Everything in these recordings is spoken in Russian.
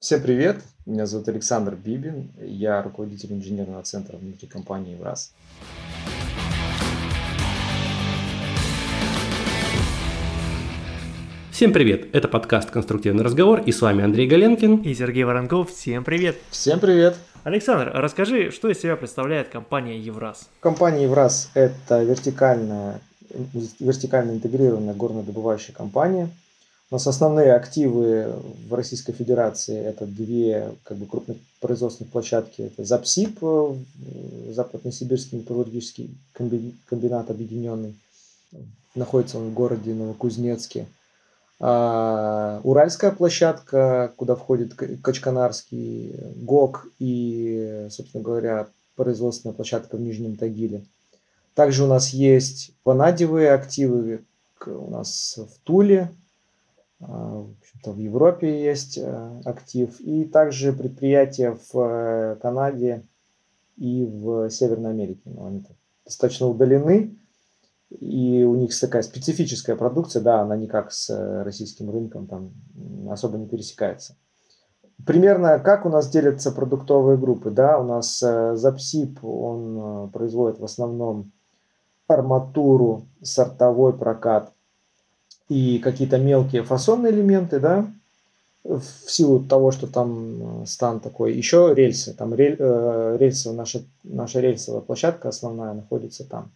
Всем привет! Меня зовут Александр Бибин. Я руководитель инженерного центра внутри компании «Враз». Всем привет! Это подкаст «Конструктивный разговор» и с вами Андрей Галенкин и Сергей Воронков. Всем привет! Всем привет! Александр, расскажи, что из себя представляет компания Евраз? Компания Евраз – это вертикальная, вертикально интегрированная горнодобывающая компания – у нас основные активы в Российской Федерации это две как бы, крупных производственных площадки. Это ЗАПСИП, э, Западно-Сибирский металлургический комбинат объединенный. Находится он в городе Новокузнецке. А, Уральская площадка, куда входит Качканарский, ГОК и, собственно говоря, производственная площадка в Нижнем Тагиле. Также у нас есть ванадевые активы у нас в Туле, в, общем-то, в Европе есть э, актив, и также предприятия в э, Канаде и в Северной Америке. Но они достаточно удалены, и у них такая специфическая продукция, да, она никак с э, российским рынком там особо не пересекается. Примерно как у нас делятся продуктовые группы, да, у нас Запсип, он производит в основном арматуру, сортовой прокат и какие-то мелкие фасонные элементы, да, в силу того, что там э, стан такой. Еще рельсы, там рель, э, рельсы, наша, наша рельсовая площадка основная находится там.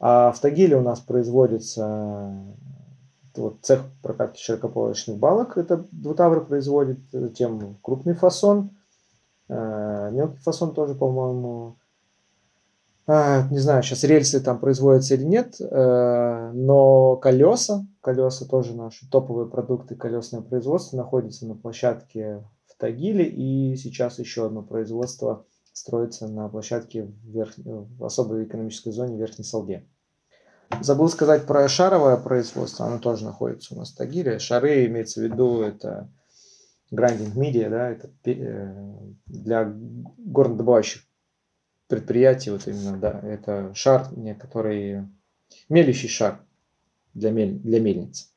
А в Тагиле у нас производится э, вот, цех прокатки широкополочных балок, это двутавры производит, затем крупный фасон, э, мелкий фасон тоже, по-моему, не знаю, сейчас рельсы там производятся или нет, э, но колеса, колеса тоже наши топовые продукты колесное производство находятся на площадке в Тагиле, и сейчас еще одно производство строится на площадке в, верх... в особой экономической зоне Верхней Салде. Забыл сказать про шаровое производство, оно тоже находится у нас в Тагиле. Шары имеется в виду, это grinding media, да, это э, для горнодобывающих предприятий, вот именно, да, это шар, который мелящий шар для, мель, для мельниц.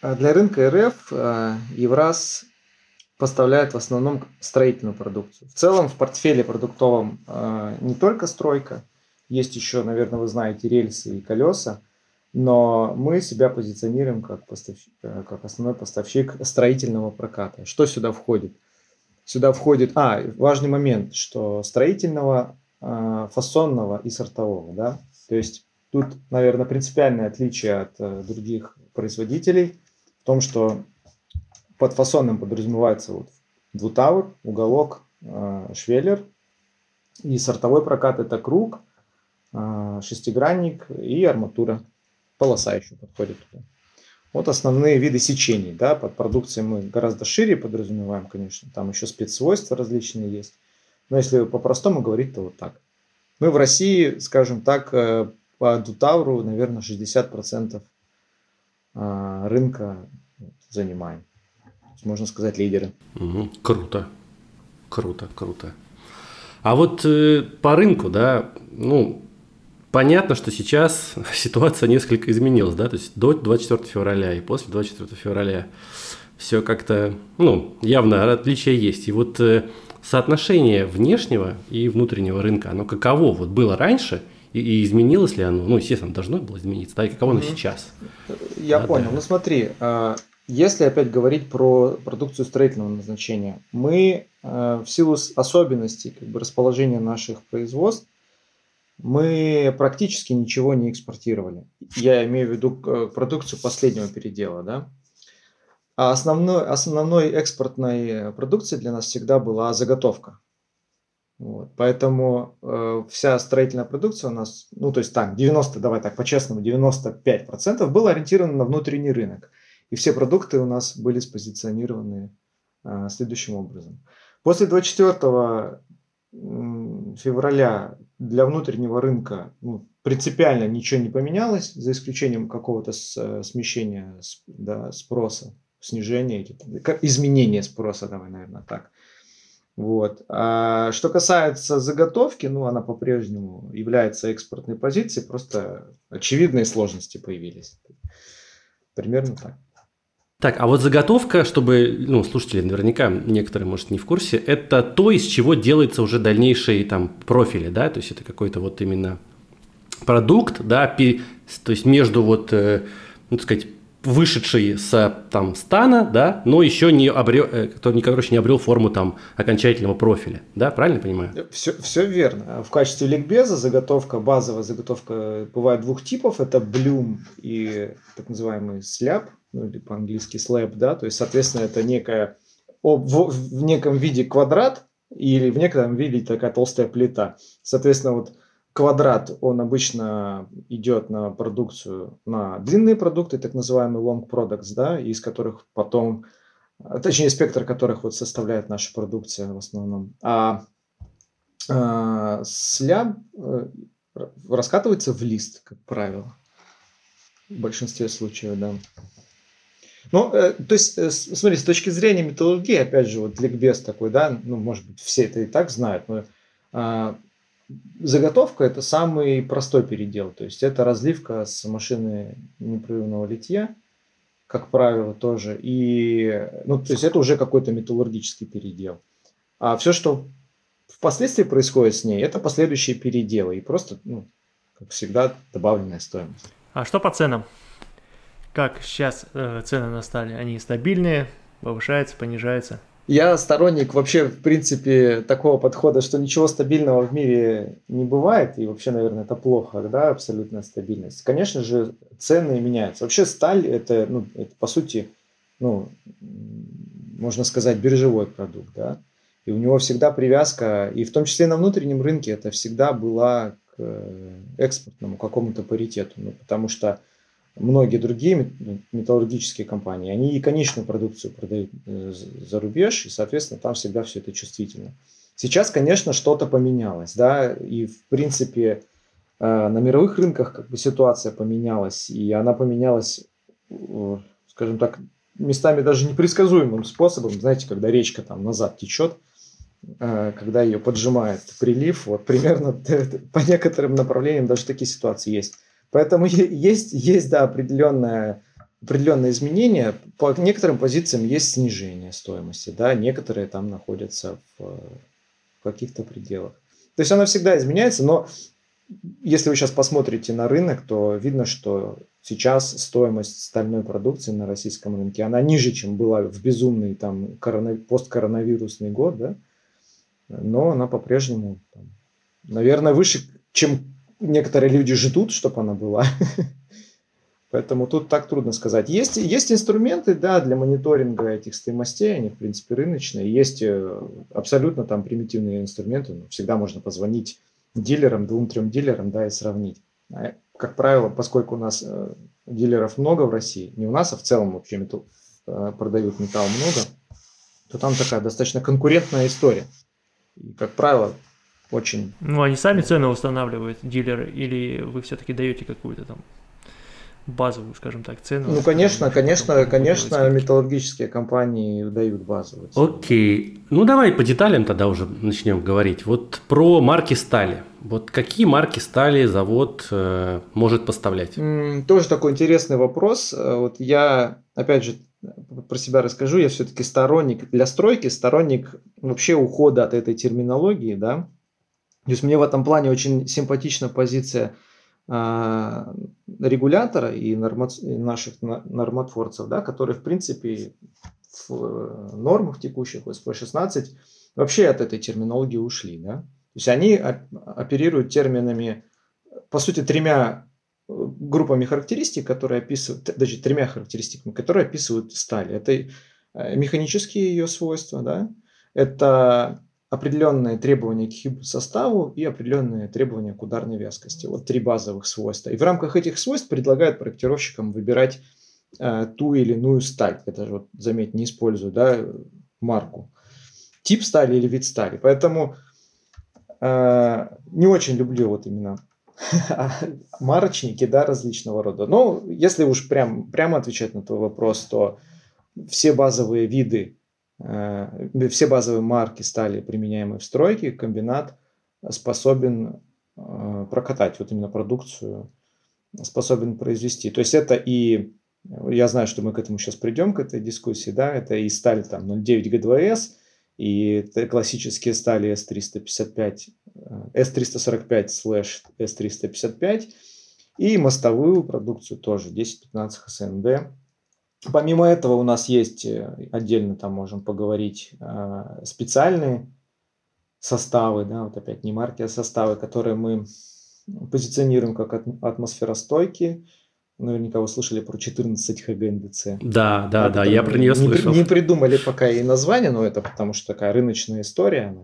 А для рынка РФ э, Евраз поставляет в основном строительную продукцию. В целом в портфеле продуктовом э, не только стройка, есть еще, наверное, вы знаете, рельсы и колеса, но мы себя позиционируем как, поставщик, э, как основной поставщик строительного проката. Что сюда входит? Сюда входит, а, важный момент, что строительного, э, фасонного и сортового, да, то есть тут, наверное, принципиальное отличие от э, других производителей в том, что под фасонным подразумевается вот двутавр, уголок, э, швеллер, и сортовой прокат это круг, э, шестигранник и арматура, полоса еще подходит туда. Вот основные виды сечений. Да, под продукцией мы гораздо шире подразумеваем, конечно. Там еще спецсвойства различные есть. Но если по-простому говорить, то вот так. Мы в России, скажем так, э, по Дутавру, наверное, 60% а, рынка занимаем. Можно сказать, лидеры. Угу, круто. Круто, круто. А вот э, по рынку, да, ну, Понятно, что сейчас ситуация несколько изменилась, да, то есть до 24 февраля и после 24 февраля все как-то, ну, явно отличия есть. И вот э, соотношение внешнего и внутреннего рынка, оно каково вот было раньше и, и изменилось ли оно? Ну, естественно, должно было измениться, да, и каково mm-hmm. оно сейчас? Я да, понял. Да. Ну, смотри, э, если опять говорить про продукцию строительного назначения, мы э, в силу особенностей как бы, расположения наших производств мы практически ничего не экспортировали. Я имею в виду э, продукцию последнего передела, да. А основной, основной экспортной продукцией для нас всегда была заготовка. Вот. Поэтому э, вся строительная продукция у нас, ну то есть так, 90, давай так по-честному, 95% было ориентировано на внутренний рынок. И все продукты у нас были спозиционированы э, следующим образом. После 24 февраля для внутреннего рынка ну, принципиально ничего не поменялось, за исключением какого-то э, смещения да, спроса, снижения, изменения спроса, давай, наверное, так. Вот. А что касается заготовки, ну, она по-прежнему является экспортной позицией, просто очевидные сложности появились. Примерно так. Так, а вот заготовка, чтобы, ну, слушатели наверняка, некоторые, может, не в курсе, это то, из чего делается уже дальнейшие там профили, да, то есть это какой-то вот именно продукт, да, то есть между вот, э, ну, так сказать, вышедший с там стана, да, но еще не обрел, э, который еще не обрел форму там окончательного профиля, да, правильно понимаю? Все, все верно. В качестве ликбеза заготовка, базовая заготовка бывает двух типов, это bloom и так называемый сляп, ну или по-английски slab, да, то есть, соответственно, это некая, в, в неком виде квадрат или в некотором виде такая толстая плита. Соответственно, вот квадрат, он обычно идет на продукцию, на длинные продукты, так называемые long products, да, из которых потом, точнее, спектр которых вот составляет наша продукция в основном. А, а сляб э, раскатывается в лист, как правило, в большинстве случаев, да. Ну, э, то есть, э, смотри, с точки зрения металлургии, опять же, вот ликбез такой, да, ну, может быть, все это и так знают, но э, заготовка – это самый простой передел, то есть, это разливка с машины непрерывного литья, как правило, тоже, и, ну, то есть, это уже какой-то металлургический передел. А все, что впоследствии происходит с ней, это последующие переделы, и просто, ну, как всегда, добавленная стоимость. А что по ценам? Как сейчас э, цены настали? Они стабильные, повышаются, понижаются? Я сторонник вообще, в принципе, такого подхода, что ничего стабильного в мире не бывает, и вообще, наверное, это плохо, да, абсолютная стабильность. Конечно же, цены меняются. Вообще сталь это, ну, это по сути, ну, можно сказать, биржевой продукт, да, и у него всегда привязка, и в том числе на внутреннем рынке это всегда была к э, экспортному какому-то паритету, ну, потому что многие другие металлургические компании, они и конечную продукцию продают э, за рубеж, и, соответственно, там всегда все это чувствительно. Сейчас, конечно, что-то поменялось, да, и, в принципе, э, на мировых рынках как бы ситуация поменялась, и она поменялась, э, скажем так, местами даже непредсказуемым способом, знаете, когда речка там назад течет, когда ее поджимает прилив, вот примерно по некоторым направлениям даже такие ситуации есть. Поэтому есть, есть да, определенное, определенные изменения. По некоторым позициям есть снижение стоимости, да, некоторые там находятся в, в каких-то пределах. То есть она всегда изменяется, но если вы сейчас посмотрите на рынок, то видно, что сейчас стоимость стальной продукции на российском рынке, она ниже, чем была в безумный там корона, посткоронавирусный год, да, но она по-прежнему, наверное, выше, чем некоторые люди ждут, чтобы она была. Поэтому тут так трудно сказать. Есть, есть инструменты, да, для мониторинга этих стоимостей, они, в принципе, рыночные. Есть э, абсолютно там примитивные инструменты. Ну, всегда можно позвонить дилерам, двум-трем дилерам, да, и сравнить. А, как правило, поскольку у нас э, дилеров много в России, не у нас, а в целом вообще металл, э, продают металл много, то там такая достаточно конкурентная история. И, как правило, очень... Ну, они сами цены устанавливают, дилеры, или вы все-таки даете какую-то там базовую, скажем так, цену? Ну, конечно, конечно, конечно, металлургические компании дают базовую цену. Окей. Ну, давай по деталям тогда уже начнем говорить. Вот про марки стали. Вот какие марки стали завод э, может поставлять? Тоже такой интересный вопрос. Э, вот я, опять же, про себя расскажу. Я все-таки сторонник для стройки, сторонник вообще ухода от этой терминологии, да, то есть мне в этом плане очень симпатична позиция э, регулятора и, норма, и наших нормотворцев, да, которые, в принципе, в э, нормах текущих в СП-16 вообще от этой терминологии ушли. Да? То есть они оперируют терминами, по сути, тремя э, группами характеристик, которые описывают, даже тремя характеристиками, которые описывают сталь. Это э, механические ее свойства, да? это определенные требования к составу и определенные требования к ударной вязкости. Вот три базовых свойства. И в рамках этих свойств предлагают проектировщикам выбирать э, ту или иную сталь. Это же, вот, заметь, не использую да, марку. Тип стали или вид стали. Поэтому э, не очень люблю вот именно марочники да, различного рода. Но если уж прям, прямо отвечать на твой вопрос, то все базовые виды все базовые марки стали применяемы в стройке, комбинат способен э, прокатать вот именно продукцию, способен произвести. То есть это и Я знаю, что мы к этому сейчас придем, к этой дискуссии, да, это и сталь там 0,9 ГДВС, и классические стали S355, S345 слэш S355, и мостовую продукцию тоже 10-15 СНД. Помимо этого у нас есть э, отдельно, там можем поговорить, э, специальные составы, да, вот опять не марки, а составы, которые мы позиционируем как атмосферостойкие, Наверняка вы слышали про 14 ХГНДЦ. Да, да, да, я про нее не, слышал. Не придумали пока и название, но это потому что такая рыночная история.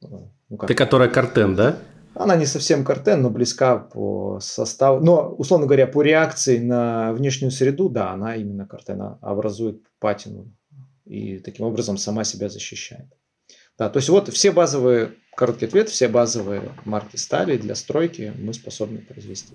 Ну, как... Ты которая картен, да? Она не совсем картен, но близка по составу. Но, условно говоря, по реакции на внешнюю среду, да, она именно картен, образует патину и таким образом сама себя защищает. Да, то есть вот все базовые, короткий ответ, все базовые марки стали для стройки мы способны произвести.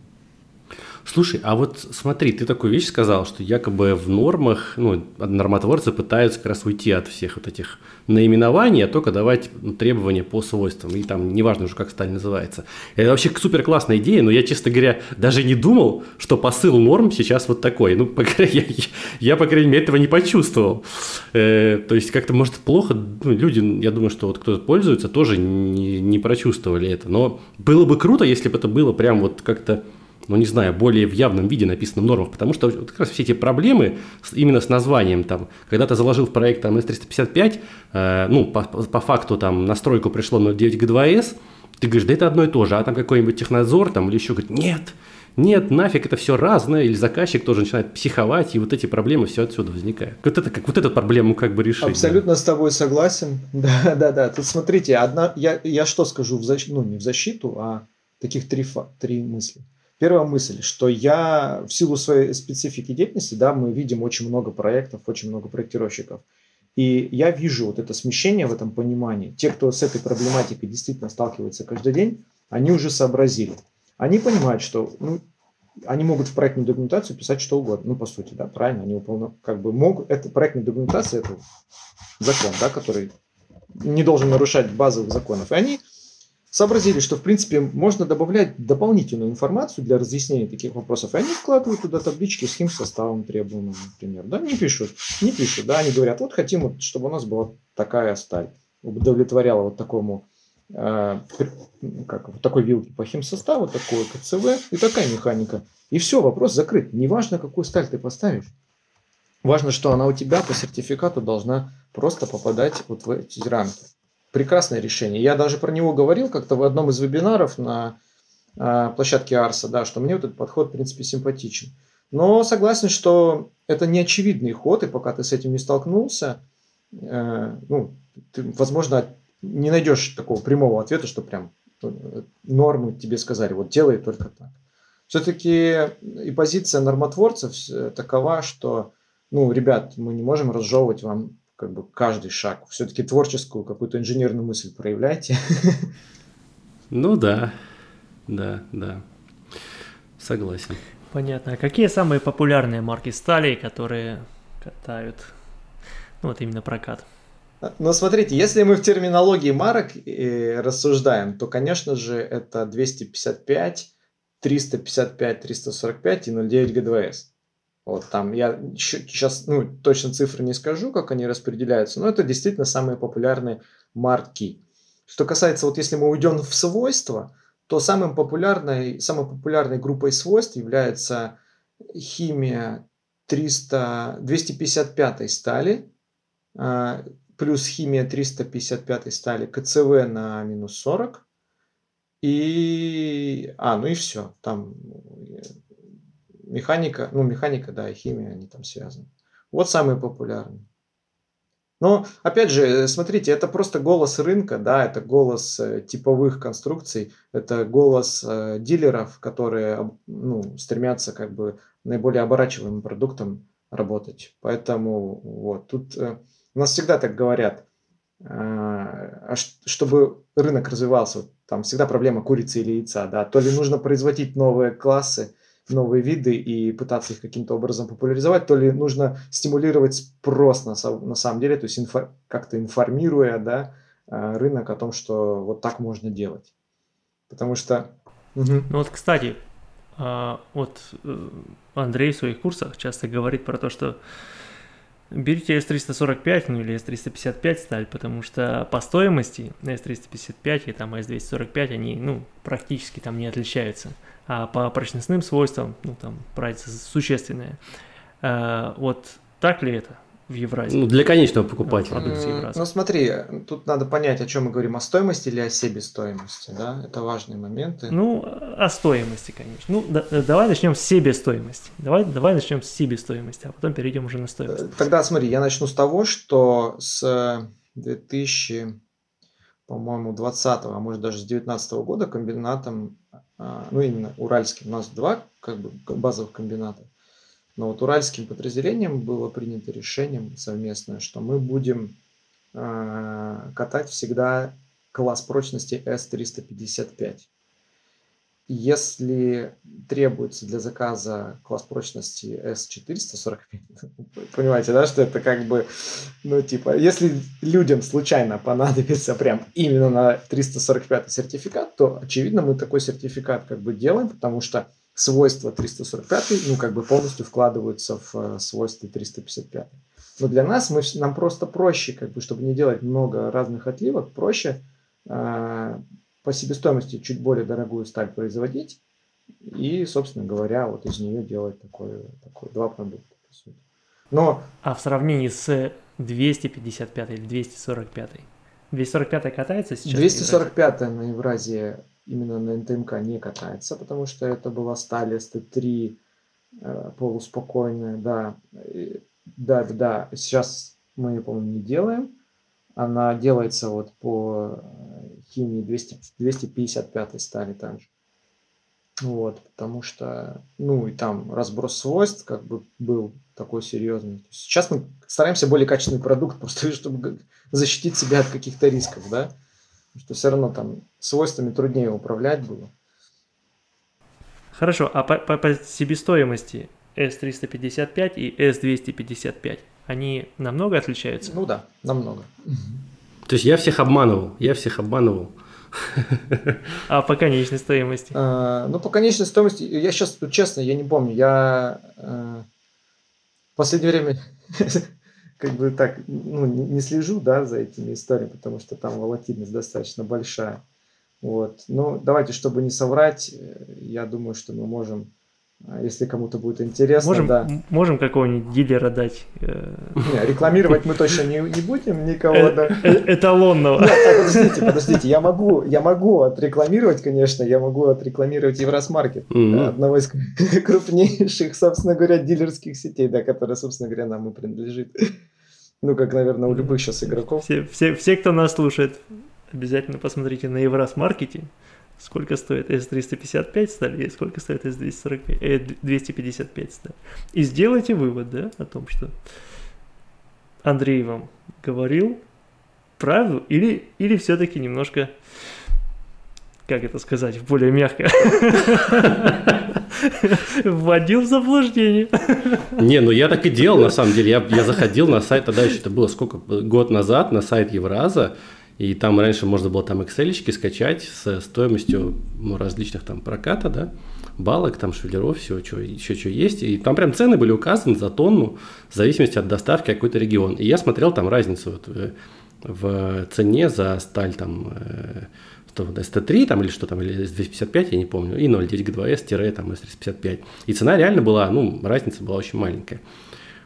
Слушай, а вот смотри, ты такую вещь сказал, что якобы в нормах, ну, нормотворцы пытаются как раз уйти от всех вот этих наименований, а только давать требования по свойствам. И там неважно уже, как сталь называется. Это вообще супер классная идея, но я, честно говоря, даже не думал, что посыл норм сейчас вот такой. Ну, по крайней, я, я, по крайней мере, этого не почувствовал. Э, то есть как-то, может, плохо, ну, люди, я думаю, что вот кто пользуется, тоже не, не прочувствовали это. Но было бы круто, если бы это было прям вот как-то ну, не знаю, более в явном виде написано в нормах, потому что вот как раз все эти проблемы с, именно с названием, там, когда ты заложил в проект там S355, э, ну, по, по факту там настройку пришло 0.9 G2S, ты говоришь, да это одно и то же, а там какой-нибудь технадзор там или еще говорит, нет, нет, нафиг, это все разное, или заказчик тоже начинает психовать, и вот эти проблемы все отсюда возникают. Вот это как вот эту проблему как бы решить. Абсолютно да. с тобой согласен. Да, да, да. Тут смотрите, одна, я, я что скажу в защиту, ну не в защиту, а таких три, три мысли. Первая мысль, что я в силу своей специфики деятельности, да, мы видим очень много проектов, очень много проектировщиков. И я вижу вот это смещение в этом понимании. Те, кто с этой проблематикой действительно сталкивается каждый день, они уже сообразили. Они понимают, что ну, они могут в проектную документацию писать что угодно. Ну, по сути, да, правильно, они уполно, как бы могут, это проектная документация, это закон, да, который не должен нарушать базовых законов. И они сообразили, что, в принципе, можно добавлять дополнительную информацию для разъяснения таких вопросов. И они вкладывают туда таблички с хим составом требуемым, например. Да, не пишут, не пишут, да, они говорят, вот хотим, вот, чтобы у нас была такая сталь, удовлетворяла вот такому э, как, вот такой вилки по химсоставу, такой КЦВ и такая механика. И все, вопрос закрыт. Неважно, какую сталь ты поставишь. Важно, что она у тебя по сертификату должна просто попадать вот в эти рамки прекрасное решение. Я даже про него говорил как-то в одном из вебинаров на э, площадке Арса, да, что мне вот этот подход, в принципе, симпатичен. Но согласен, что это не очевидный ход, и пока ты с этим не столкнулся, э, ну, ты, возможно, не найдешь такого прямого ответа, что прям э, нормы тебе сказали, вот делай только так. Все-таки и позиция нормотворцев э, такова, что, ну, ребят, мы не можем разжевывать вам как бы каждый шаг. Все-таки творческую какую-то инженерную мысль проявляйте. Ну да, да, да. Согласен. Понятно. А какие самые популярные марки стали, которые катают? Ну вот именно прокат. Ну, смотрите, если мы в терминологии марок э, рассуждаем, то, конечно же, это 255, 355, 345 и 09 ГДВС. Вот там я сейчас ну, точно цифры не скажу, как они распределяются, но это действительно самые популярные марки. Что касается, вот если мы уйдем в свойства, то самым популярной, самой популярной группой свойств является химия 300, 255 стали, а, плюс химия 355 стали КЦВ на минус 40, и... А, ну и все. Там механика, ну, механика, да, и химия, они там связаны. Вот самые популярные. Но, опять же, смотрите, это просто голос рынка, да, это голос э, типовых конструкций, это голос э, дилеров, которые ну, стремятся как бы наиболее оборачиваемым продуктом работать. Поэтому вот тут э, у нас всегда так говорят, э, а чтобы рынок развивался, там всегда проблема курицы или яйца, да, то ли нужно производить новые классы, новые виды и пытаться их каким-то образом популяризовать, то ли нужно стимулировать спрос на, на самом деле, то есть инфо, как-то информируя да, э, рынок о том, что вот так можно делать. Потому что... Угу. Ну вот, кстати, А, вот э, Андрей в своих курсах часто говорит про то, что берите S345, ну или S355 сталь, потому что по стоимости S355 и там S245 они, ну, практически там не отличаются, а по прочностным свойствам, ну, там, разница существенная. А, вот так ли это? в Евразии. Ну, для конечного покупателя. Продукции Евразии. Ну, смотри, тут надо понять, о чем мы говорим, о стоимости или о себестоимости, да? Это важные моменты. Ну, о стоимости, конечно. Ну, да, давай начнем с себестоимости. Давай, давай начнем с себестоимости, а потом перейдем уже на стоимость. Э, тогда смотри, я начну с того, что с 2000, по-моему, 20 а может даже с 19 года комбинатом, ну именно уральским, у нас два как бы базовых комбината – но вот уральским подразделением было принято решение совместное, что мы будем э, катать всегда класс прочности S355. Если требуется для заказа класс прочности S445, понимаете, да, что это как бы, ну, типа, если людям случайно понадобится прям именно на 345 сертификат, то, очевидно, мы такой сертификат как бы делаем, потому что свойства 345, ну, как бы полностью вкладываются в э, свойства 355. Но для нас, мы, нам просто проще, как бы, чтобы не делать много разных отливок, проще э, по себестоимости чуть более дорогую сталь производить и, собственно говоря, вот из нее делать такой, такой два продукта. По сути. Но... А в сравнении с 255 или 245? 245 катается сейчас? 245 на Евразии именно на НТМК не катается, потому что это была сталь ST3 э, полуспокойная, да. Да, да, да. Сейчас мы ее, по-моему, не делаем. Она делается вот по э, химии 200, 255 стали также. Вот, потому что, ну, и там разброс свойств как бы был такой серьезный. Сейчас мы стараемся более качественный продукт, просто чтобы защитить себя от каких-то рисков, да что все равно там свойствами труднее управлять было. Хорошо, а по, по, по себестоимости S355 и S255, они намного отличаются? Ну да, намного. То есть я всех обманывал, я всех обманывал. А по конечной стоимости? А, ну, по конечной стоимости, я сейчас, честно, я не помню, я а, в последнее время как бы так, ну, не слежу, да, за этими историями, потому что там волатильность достаточно большая. Вот. Но давайте, чтобы не соврать, э, я думаю, что мы можем если кому-то будет интересно, можем, да. Можем какого-нибудь дилера дать. Э, не, рекламировать мы точно не, не будем никого, э, да. Эталонного. Нет, подождите, подождите, я могу, я могу отрекламировать, конечно, я могу отрекламировать Евросмаркет, mm-hmm. одного из крупнейших, собственно говоря, дилерских сетей, да, которая, собственно говоря, нам и принадлежит. Ну, как, наверное, у любых сейчас игроков. Все, все, все кто нас слушает, обязательно посмотрите на Евросмаркете сколько стоит S355 сталь и сколько стоит S245, э, 255 сталь. И сделайте вывод, да, о том, что Андрей вам говорил правду или, или все-таки немножко, как это сказать, более мягко, вводил в заблуждение. Не, ну я так и делал, на самом деле. Я, я заходил на сайт, тогда еще это было сколько, год назад, на сайт Евраза, и там раньше можно было там excel скачать с стоимостью ну, различных там проката, да, балок, там швеллеров, всего, что, еще что есть. И там прям цены были указаны за тонну в зависимости от доставки какой-то регион. И я смотрел там разницу вот, в, в цене за сталь там э, ST3 там или что там, или S255, я не помню, и 0.9G2S, там S355. И цена реально была, ну, разница была очень маленькая.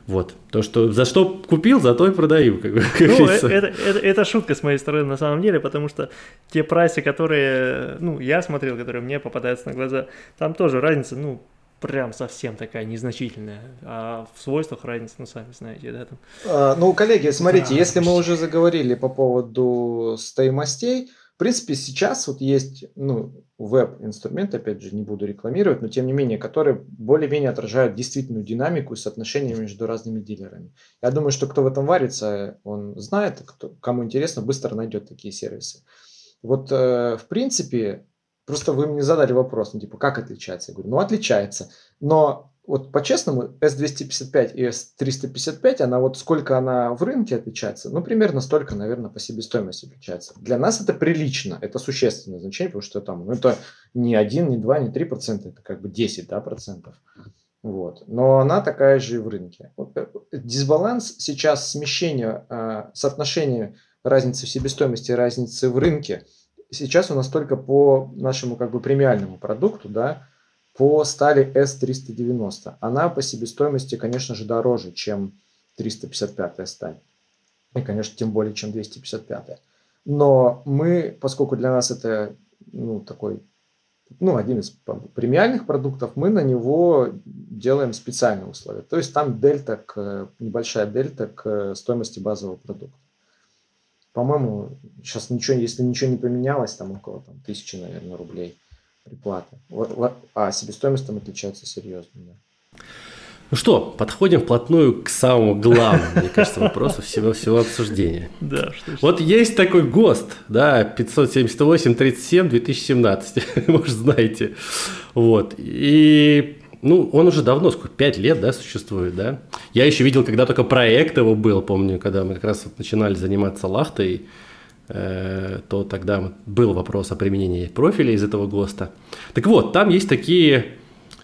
Вот. То, что за что купил, за то и продаю. Как, как ну, это, это, это, это шутка с моей стороны на самом деле, потому что те прайсы, которые, ну, я смотрел, которые мне попадаются на глаза, там тоже разница, ну, прям совсем такая незначительная. А в свойствах разница, ну, сами знаете, да, там. А, ну, коллеги, смотрите, да, если мы уже заговорили по поводу стоимостей, принципе, сейчас вот есть, ну, веб-инструмент, опять же, не буду рекламировать, но тем не менее, которые более-менее отражают действительную динамику и соотношение между разными дилерами. Я думаю, что кто в этом варится, он знает, кто, кому интересно, быстро найдет такие сервисы. Вот, э, в принципе, просто вы мне задали вопрос, ну, типа, как отличается? Я говорю, ну, отличается. Но вот по-честному, S255 и S355, она вот сколько она в рынке отличается, ну, примерно столько, наверное, по себестоимости отличается. Для нас это прилично, это существенное значение, потому что там, ну, это не 1, не 2, не 3 процента, это как бы 10, да, процентов. Вот. Но она такая же и в рынке. Э, дисбаланс сейчас, смещение, э, соотношение разницы в себестоимости и разницы в рынке, сейчас у нас только по нашему как бы премиальному продукту, да, по стали S390. Она по себестоимости, конечно же, дороже, чем 355 сталь. И, конечно, тем более, чем 255. Но мы, поскольку для нас это ну, такой, ну, один из премиальных продуктов, мы на него делаем специальные условия. То есть там дельта, к, небольшая дельта к стоимости базового продукта. По-моему, сейчас ничего, если ничего не поменялось, там около там, тысячи, наверное, рублей приплаты. А себестоимость там отличается серьезно. Да. Ну что, подходим вплотную к самому главному, мне кажется, вопросу всего, всего обсуждения. Да, что, Вот есть такой ГОСТ, да, 578-37 2017, может, знаете. Вот. И ну, он уже давно, сколько, 5 лет, да, существует, да. Я еще видел, когда только проект его был, помню, когда мы как раз вот начинали заниматься лахтой, то тогда был вопрос о применении профиля из этого ГОСТа. Так вот, там есть такие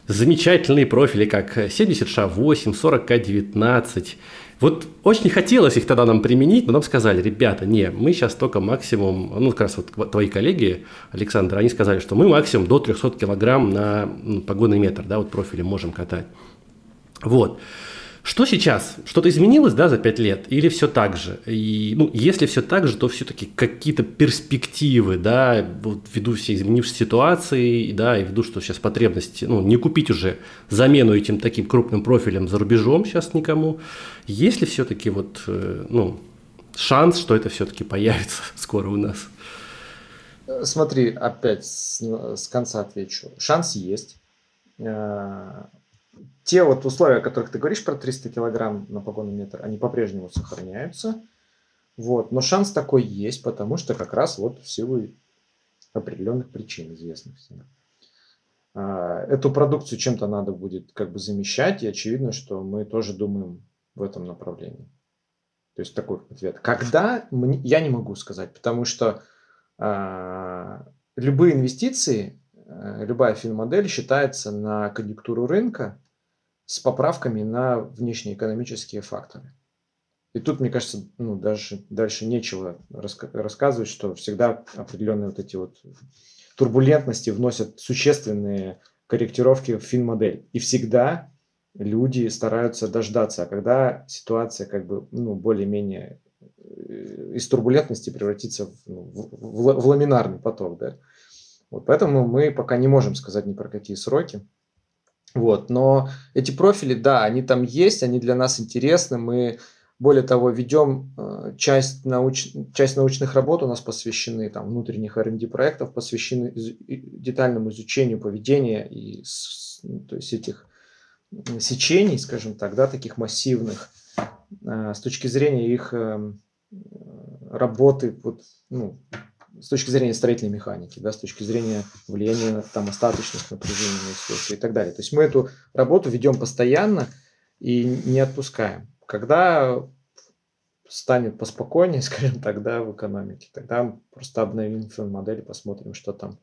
замечательные профили, как 70ША8, 40К19. Вот очень хотелось их тогда нам применить, но нам сказали, ребята, не, мы сейчас только максимум, ну, как раз вот твои коллеги, Александр, они сказали, что мы максимум до 300 килограмм на погонный метр, да, вот профили можем катать. Вот. Что сейчас? Что-то изменилось, да, за пять лет? Или все так же? И, ну, если все так же, то все-таки какие-то перспективы, да, вот ввиду всей изменившейся ситуации, да, и ввиду, что сейчас потребности, ну, не купить уже замену этим таким крупным профилем за рубежом сейчас никому. Есть ли все-таки вот, э, ну, шанс, что это все-таки появится скоро у нас? Смотри, опять с, с конца отвечу. Шанс есть э, те вот условия, о которых ты говоришь про 300 килограмм на погонный метр, они по-прежнему сохраняются. Вот. Но шанс такой есть, потому что как раз вот в силу определенных причин известных всем. А, эту продукцию чем-то надо будет как бы замещать, и очевидно, что мы тоже думаем в этом направлении. То есть такой ответ. Когда, я не могу сказать, потому что а, любые инвестиции, а, любая финмодель считается на конъюнктуру рынка, с поправками на внешнеэкономические факторы. И тут, мне кажется, ну, даже дальше нечего раска- рассказывать, что всегда определенные вот эти вот турбулентности вносят существенные корректировки в фин-модель. И всегда люди стараются дождаться, а когда ситуация как бы ну, более-менее э, из турбулентности превратится в, ну, в, в, в ламинарный поток. Да? Вот поэтому мы пока не можем сказать ни про какие сроки. Вот, но эти профили, да, они там есть, они для нас интересны. Мы, более того, ведем э, часть, науч... часть научных работ у нас посвящены, там, внутренних R&D проектов, посвящены из... детальному изучению поведения и ну, то есть этих сечений, скажем так, да, таких массивных, э, с точки зрения их эм, работы, вот, ну, с точки зрения строительной механики, да, с точки зрения влияния там, остаточных напряжений на и так далее. То есть мы эту работу ведем постоянно и не отпускаем. Когда станет поспокойнее, скажем так, да, в экономике, тогда просто обновим модель посмотрим, что там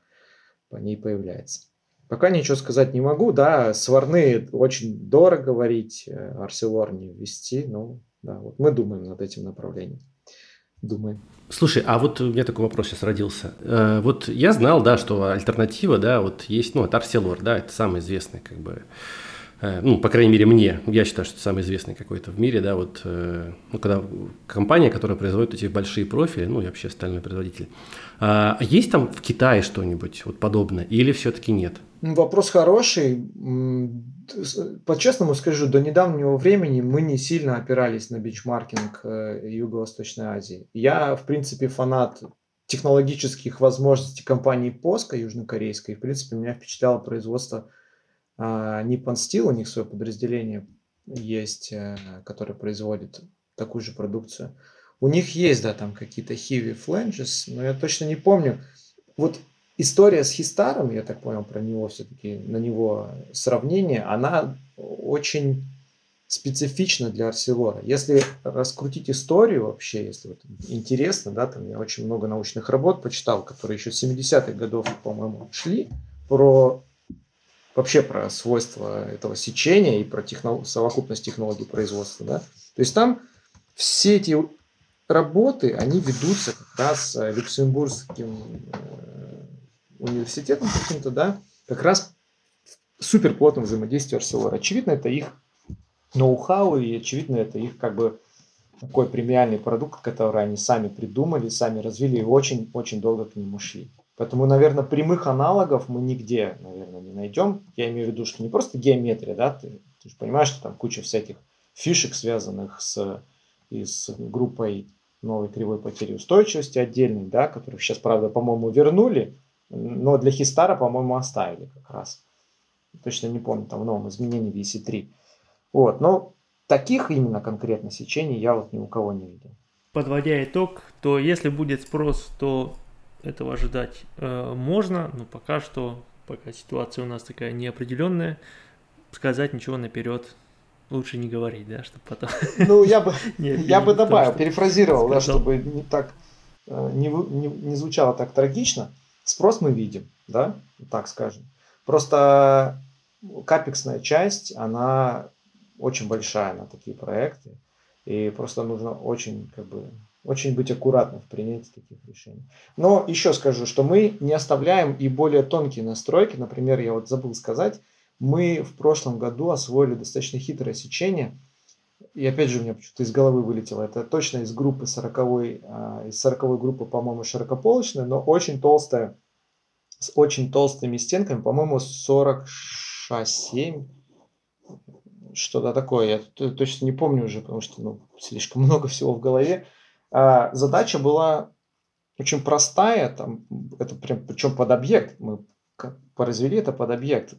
по ней появляется. Пока ничего сказать не могу, да, сварные очень дорого говорить, Арселор не ввести, но да, вот мы думаем над этим направлением думаем. Слушай, а вот у меня такой вопрос сейчас родился. Э, вот я знал, да, что альтернатива, да, вот есть, ну, это Арселор, да, это самый известный, как бы, э, ну, по крайней мере, мне, я считаю, что это самый известный какой-то в мире, да, вот, э, ну, когда компания, которая производит эти большие профили, ну, и вообще остальной производитель. А есть там в Китае что-нибудь вот подобное или все-таки нет? Вопрос хороший по-честному скажу, до недавнего времени мы не сильно опирались на бичмаркинг э, Юго-Восточной Азии. Я, в принципе, фанат технологических возможностей компании POSCO южнокорейской. В принципе, меня впечатляло производство а, Nippon Steel, у них свое подразделение есть, э, которое производит такую же продукцию. У них есть, да, там какие-то heavy flanges, но я точно не помню. Вот история с Хистаром, я так понял про него все-таки, на него сравнение, она очень специфична для Арселора. Если раскрутить историю вообще, если вот интересно, да, там я очень много научных работ почитал, которые еще с 70-х годов, по-моему, шли, про вообще про свойства этого сечения и про технол... совокупность технологий производства. Да? То есть там все эти работы, они ведутся как раз э, Люксембургским э, университетом каким-то, да, как раз супер плотном взаимодействии Арселора. Очевидно, это их ноу-хау, и очевидно, это их как бы такой премиальный продукт, который они сами придумали, сами развили и очень-очень долго к нему шли. Поэтому, наверное, прямых аналогов мы нигде, наверное, не найдем. Я имею в виду, что не просто геометрия, да, ты, ты же понимаешь, что там куча всяких фишек, связанных с, и с группой новой кривой потери устойчивости отдельной, да, которых сейчас, правда, по-моему, вернули, но для Хистара, по-моему, оставили как раз. Точно не помню, там в новом изменении в EC3. Вот, но таких именно конкретно сечений я вот ни у кого не видел. Подводя итог, то если будет спрос, то этого ожидать э, можно, но пока что, пока ситуация у нас такая неопределенная, сказать ничего наперед лучше не говорить, да, чтобы потом... Ну, я бы, я бы добавил, перефразировал, да, чтобы не так, э, не, не, не звучало так трагично. Спрос мы видим, да, так скажем. Просто капексная часть, она очень большая на такие проекты. И просто нужно очень, как бы, очень быть аккуратным в принятии таких решений. Но еще скажу, что мы не оставляем и более тонкие настройки. Например, я вот забыл сказать, мы в прошлом году освоили достаточно хитрое сечение. И опять же, у меня почему-то из головы вылетело. Это точно из группы 40 а, из 40 группы, по-моему, широкополочная, но очень толстая, с очень толстыми стенками, по-моему, 47 что-то такое. Я точно не помню уже, потому что ну, слишком много всего в голове. А, задача была очень простая, там, это прям, причем под объект, мы произвели это под объект.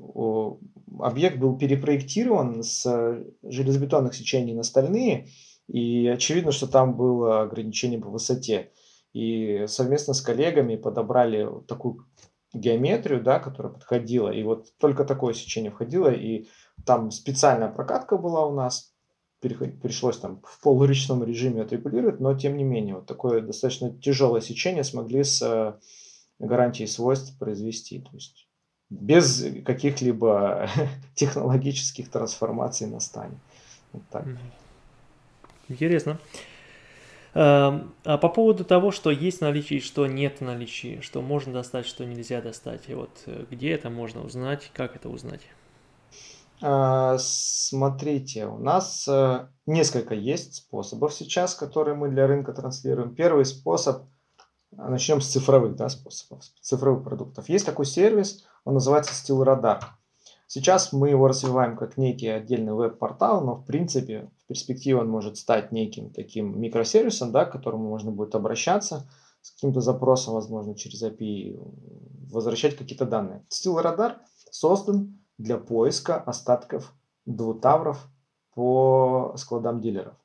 Объект был перепроектирован с железобетонных сечений на стальные, и очевидно, что там было ограничение по высоте. И совместно с коллегами подобрали такую геометрию, да, которая подходила, и вот только такое сечение входило, и там специальная прокатка была у нас, пришлось там в полуречном режиме отрегулировать, но тем не менее, вот такое достаточно тяжелое сечение смогли с гарантией свойств произвести. То есть без каких-либо технологических трансформаций на стане. Вот так. Интересно. Эм, а по поводу того, что есть в наличии и что нет в наличии, что можно достать, что нельзя достать, и вот э, где это можно узнать, как это узнать? А, смотрите, у нас э, несколько есть способов сейчас, которые мы для рынка транслируем. Первый способ, начнем с цифровых да, способов, цифровых продуктов. Есть такой сервис, он называется StillRadar. Сейчас мы его развиваем как некий отдельный веб-портал, но в принципе в перспективе он может стать неким таким микросервисом, да, к которому можно будет обращаться с каким-то запросом, возможно, через API, возвращать какие-то данные. StillRadar создан для поиска остатков двутавров по складам дилеров.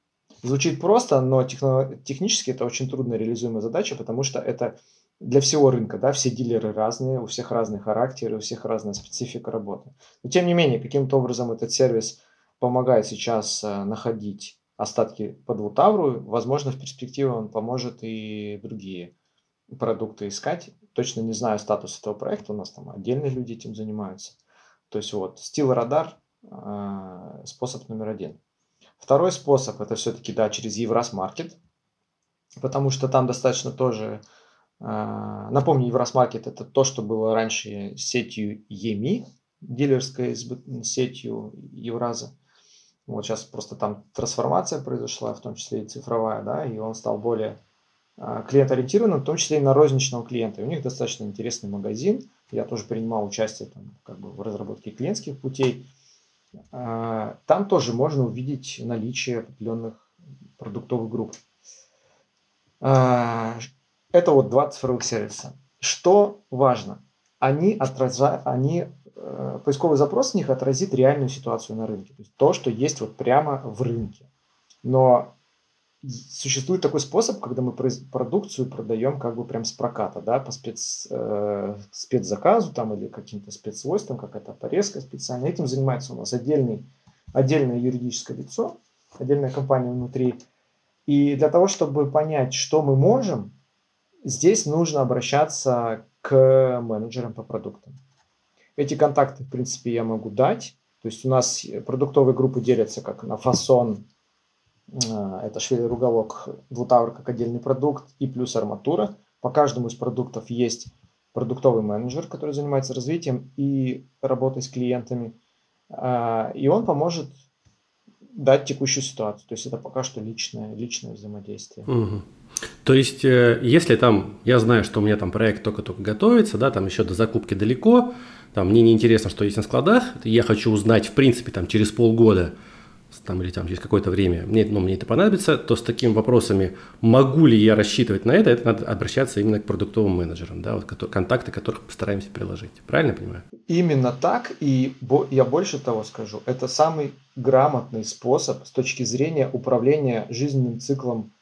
Звучит просто, но техно, технически это очень трудно реализуемая задача, потому что это для всего рынка, да, все дилеры разные, у всех разный характер, у всех разная специфика работы. Но тем не менее, каким-то образом этот сервис помогает сейчас э, находить остатки по двутавру, возможно, в перспективе он поможет и другие продукты искать. Точно не знаю статус этого проекта, у нас там отдельные люди этим занимаются. То есть вот стил радар э, способ номер один. Второй способ это все-таки да через Евросмаркет, потому что там достаточно тоже э, напомню Евросмаркет это то, что было раньше сетью EMI, дилерской сетью Евраза. Вот сейчас просто там трансформация произошла, в том числе и цифровая, да, и он стал более э, клиент-ориентированным, в том числе и на розничного клиента. И у них достаточно интересный магазин, я тоже принимал участие там, как бы в разработке клиентских путей. А, там тоже можно увидеть наличие определенных продуктовых групп. А, это вот два цифровых сервиса. Что важно? Они отражают, они, э, поисковый запрос в них отразит реальную ситуацию на рынке. То есть то, что есть вот прямо в рынке. Но существует такой способ, когда мы продукцию продаем как бы прям с проката, да, по спец, э, спецзаказу там или каким-то спецсвойствам, какая-то порезка специальная. Этим занимается у нас отдельный, отдельное юридическое лицо, отдельная компания внутри. И для того, чтобы понять, что мы можем, здесь нужно обращаться к менеджерам по продуктам. Эти контакты, в принципе, я могу дать. То есть у нас продуктовые группы делятся как на фасон, это швейный уголок, двутавр как отдельный продукт и плюс арматура. По каждому из продуктов есть продуктовый менеджер, который занимается развитием и работой с клиентами. А, и он поможет дать текущую ситуацию. То есть это пока что личное, личное взаимодействие. Угу. То есть, э, если там, я знаю, что у меня там проект только-только готовится, да, там еще до закупки далеко, там мне не интересно, что есть на складах, я хочу узнать, в принципе, там через полгода, там, или там через какое-то время, мне, ну, мне это понадобится, то с такими вопросами, могу ли я рассчитывать на это, это надо обращаться именно к продуктовым менеджерам, да, вот, контакты которых постараемся приложить. Правильно понимаю? Именно так, и я больше того скажу, это самый грамотный способ с точки зрения управления жизненным циклом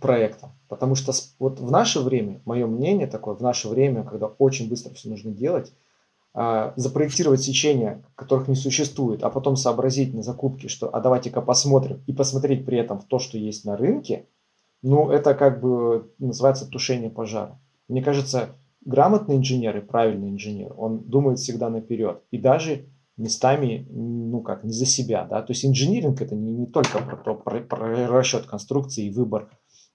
проекта. Потому что вот в наше время, мое мнение такое, в наше время, когда очень быстро все нужно делать, запроектировать сечения, которых не существует, а потом сообразить на закупке, что а давайте-ка посмотрим, и посмотреть при этом в то, что есть на рынке, ну, это как бы называется тушение пожара. Мне кажется, грамотный инженер и правильный инженер, он думает всегда наперед. И даже местами, ну как, не за себя, да. То есть инжиниринг это не, не только про, то, про, про расчет конструкции и выбор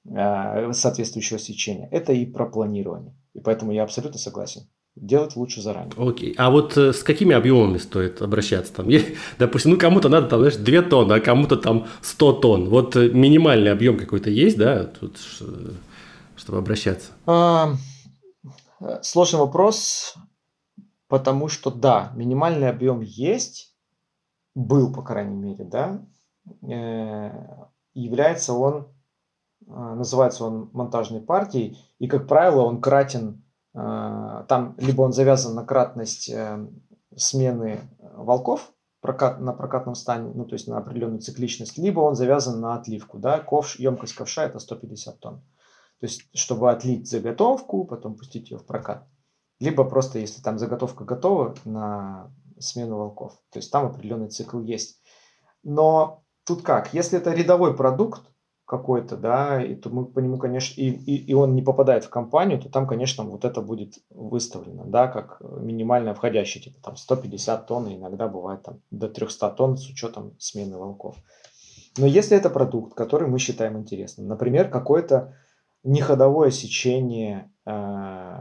э, соответствующего сечения, это и про планирование. И поэтому я абсолютно согласен делать лучше заранее. Окей. А вот э, с какими объемами стоит обращаться? Там, допустим, ну кому-то надо там, знаешь, 2 тонны, а кому-то там 100 тонн. Вот э, минимальный объем какой-то есть, да, тут, чтобы обращаться? А, э, сложный вопрос, потому что да, минимальный объем есть, был, по крайней мере, да, является он, называется он монтажной партией, и, как правило, он кратен там либо он завязан на кратность э, смены волков прокат, на прокатном стане, ну, то есть на определенную цикличность, либо он завязан на отливку, да, ковш, емкость ковша это 150 тонн. То есть, чтобы отлить заготовку, потом пустить ее в прокат. Либо просто, если там заготовка готова на смену волков. То есть, там определенный цикл есть. Но тут как? Если это рядовой продукт, какой-то, да, и то мы по нему, конечно, и, и, и он не попадает в компанию, то там, конечно, вот это будет выставлено, да, как минимально входящий, типа там 150 тонн, иногда бывает там до 300 тонн с учетом смены волков. Но если это продукт, который мы считаем интересным, например, какое-то неходовое сечение э,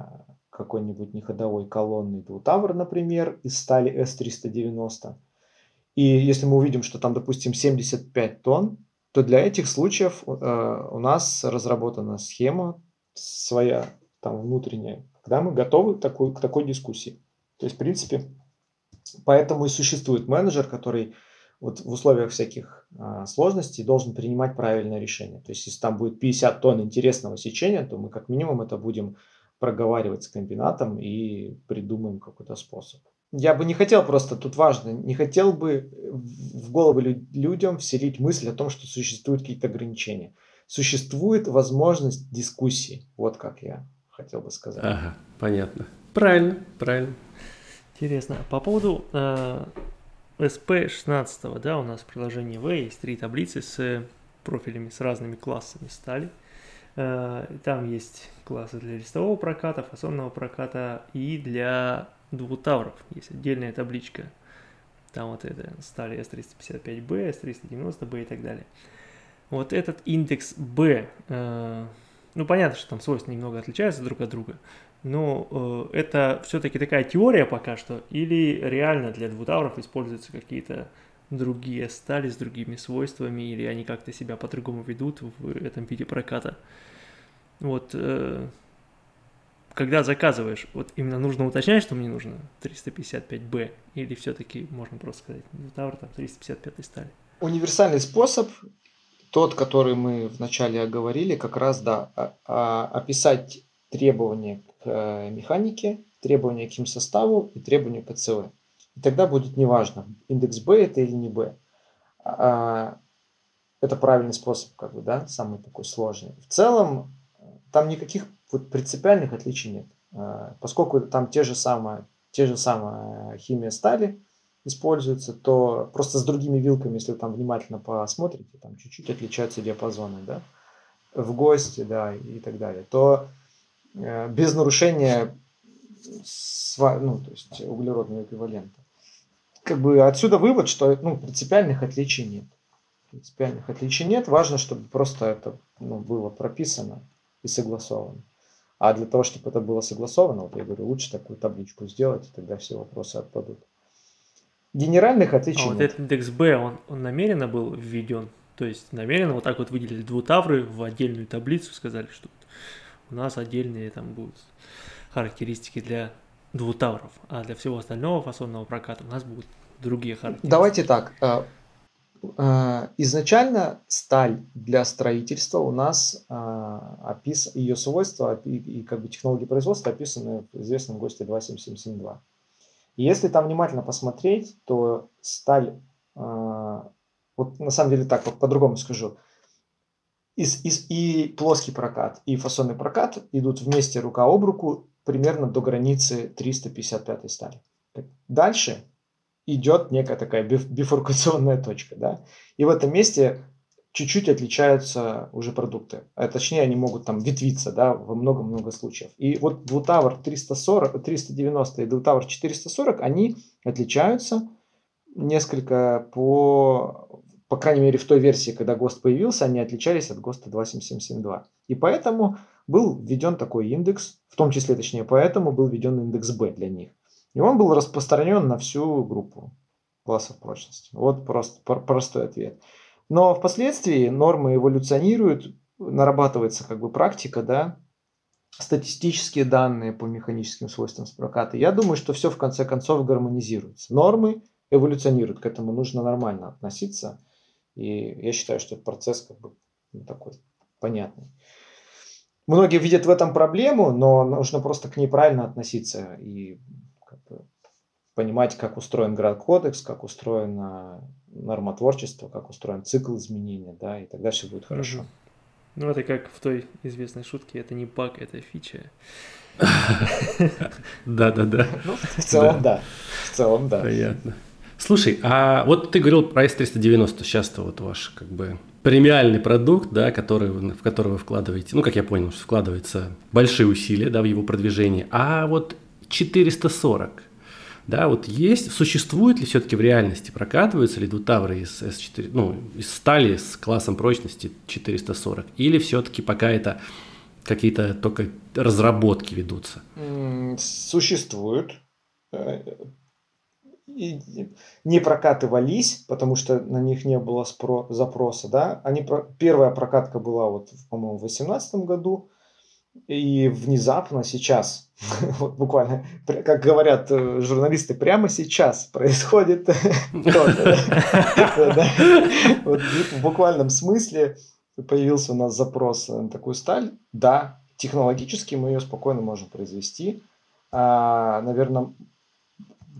какой-нибудь неходовой колонны двутавр, например, из стали S390, и если мы увидим, что там, допустим, 75 тонн, то для этих случаев э, у нас разработана схема своя, там внутренняя, когда мы готовы к такой, к такой дискуссии. То есть, в принципе, поэтому и существует менеджер, который вот в условиях всяких а, сложностей должен принимать правильное решение. То есть, если там будет 50 тонн интересного сечения, то мы как минимум это будем проговаривать с комбинатом и придумаем какой-то способ я бы не хотел просто, тут важно, не хотел бы в голову людям вселить мысль о том, что существуют какие-то ограничения. Существует возможность дискуссии. Вот как я хотел бы сказать. Ага, понятно. Правильно, правильно. Интересно. По поводу э, SP16, да, у нас в приложении V есть три таблицы с профилями, с разными классами стали. Э, там есть классы для листового проката, фасонного проката и для двутавров. Есть отдельная табличка. Там вот это стали S355B, S390B и так далее. Вот этот индекс B, э, ну понятно, что там свойства немного отличаются друг от друга, но э, это все-таки такая теория пока что, или реально для двутавров используются какие-то другие стали с другими свойствами, или они как-то себя по-другому ведут в этом виде проката. Вот э, когда заказываешь, вот именно нужно уточнять, что мне нужно 355B, или все-таки можно просто сказать, Тавр там 355 стали? Универсальный способ, тот, который мы вначале оговорили, как раз, да, а, а, описать требования к э, механике, требования к химсоставу и требования к ЦВ. И тогда будет неважно, индекс B это или не B. А, это правильный способ, как бы, да, самый такой сложный. В целом, там никаких вот принципиальных отличий нет, а, поскольку там те же самые, те же самые химия стали используется, то просто с другими вилками, если вы там внимательно посмотрите, там чуть-чуть отличаются диапазоны, да, в гости, да, и так далее, то э, без нарушения сва, ну, то есть углеродного эквивалента. Как бы отсюда вывод, что ну, принципиальных отличий нет принципиальных отличий нет. Важно, чтобы просто это ну, было прописано и согласовано. А для того, чтобы это было согласовано, вот я говорю, лучше такую табличку сделать, и тогда все вопросы отпадут. Генеральных отличий а вот этот индекс B, он, он намеренно был введен? То есть намеренно вот так вот выделили двутавры в отдельную таблицу, сказали, что у нас отдельные там будут характеристики для двутавров, а для всего остального фасонного проката у нас будут другие характеристики. Давайте так, э, изначально сталь для строительства у нас а, опис, ее свойства и, как бы технологии производства описаны в известном ГОСТе 27772. И если там внимательно посмотреть, то сталь, а, вот на самом деле так, вот по-другому скажу, из, из, и плоский прокат, и фасонный прокат идут вместе рука об руку примерно до границы 355 стали. Дальше идет некая такая бифуркационная точка, да, и в этом месте чуть-чуть отличаются уже продукты, а точнее они могут там ветвиться, да, во много-много случаев. И вот двутавр 340, 390 и двутавр 440, они отличаются несколько по, по крайней мере в той версии, когда ГОСТ появился, они отличались от ГОСТа 27772. И поэтому был введен такой индекс, в том числе, точнее, поэтому был введен индекс B для них. И он был распространен на всю группу классов прочности. Вот просто простой ответ. Но впоследствии нормы эволюционируют, нарабатывается как бы практика, да, статистические данные по механическим свойствам проката. Я думаю, что все в конце концов гармонизируется. Нормы эволюционируют, к этому нужно нормально относиться. И я считаю, что этот процесс как бы ну, такой понятный. Многие видят в этом проблему, но нужно просто к ней правильно относиться и понимать, как устроен град-кодекс, как устроено нормотворчество, как устроен цикл изменения, да, и тогда все будет хорошо. Угу. Ну, это как в той известной шутке, это не баг, это фича. Да-да-да. Ну, в целом, да. В целом, да. Понятно. Слушай, а вот ты говорил про S390, сейчас-то вот ваш как бы премиальный продукт, да, который, в который вы вкладываете, ну, как я понял, что вкладывается большие усилия, да, в его продвижение, а вот 440, да, вот есть, существует ли все-таки в реальности, прокатываются ли двутавры из S4, ну, из стали с классом прочности 440, или все-таки пока это какие-то только разработки ведутся? Существуют. Э, не прокатывались, потому что на них не было спро- запроса, да. Они, первая прокатка была вот, по-моему, в 2018 году, и внезапно сейчас, вот буквально, как говорят э, журналисты, прямо сейчас происходит В буквальном смысле появился у нас запрос на такую сталь. Да, технологически мы ее спокойно можем произвести. А, наверное,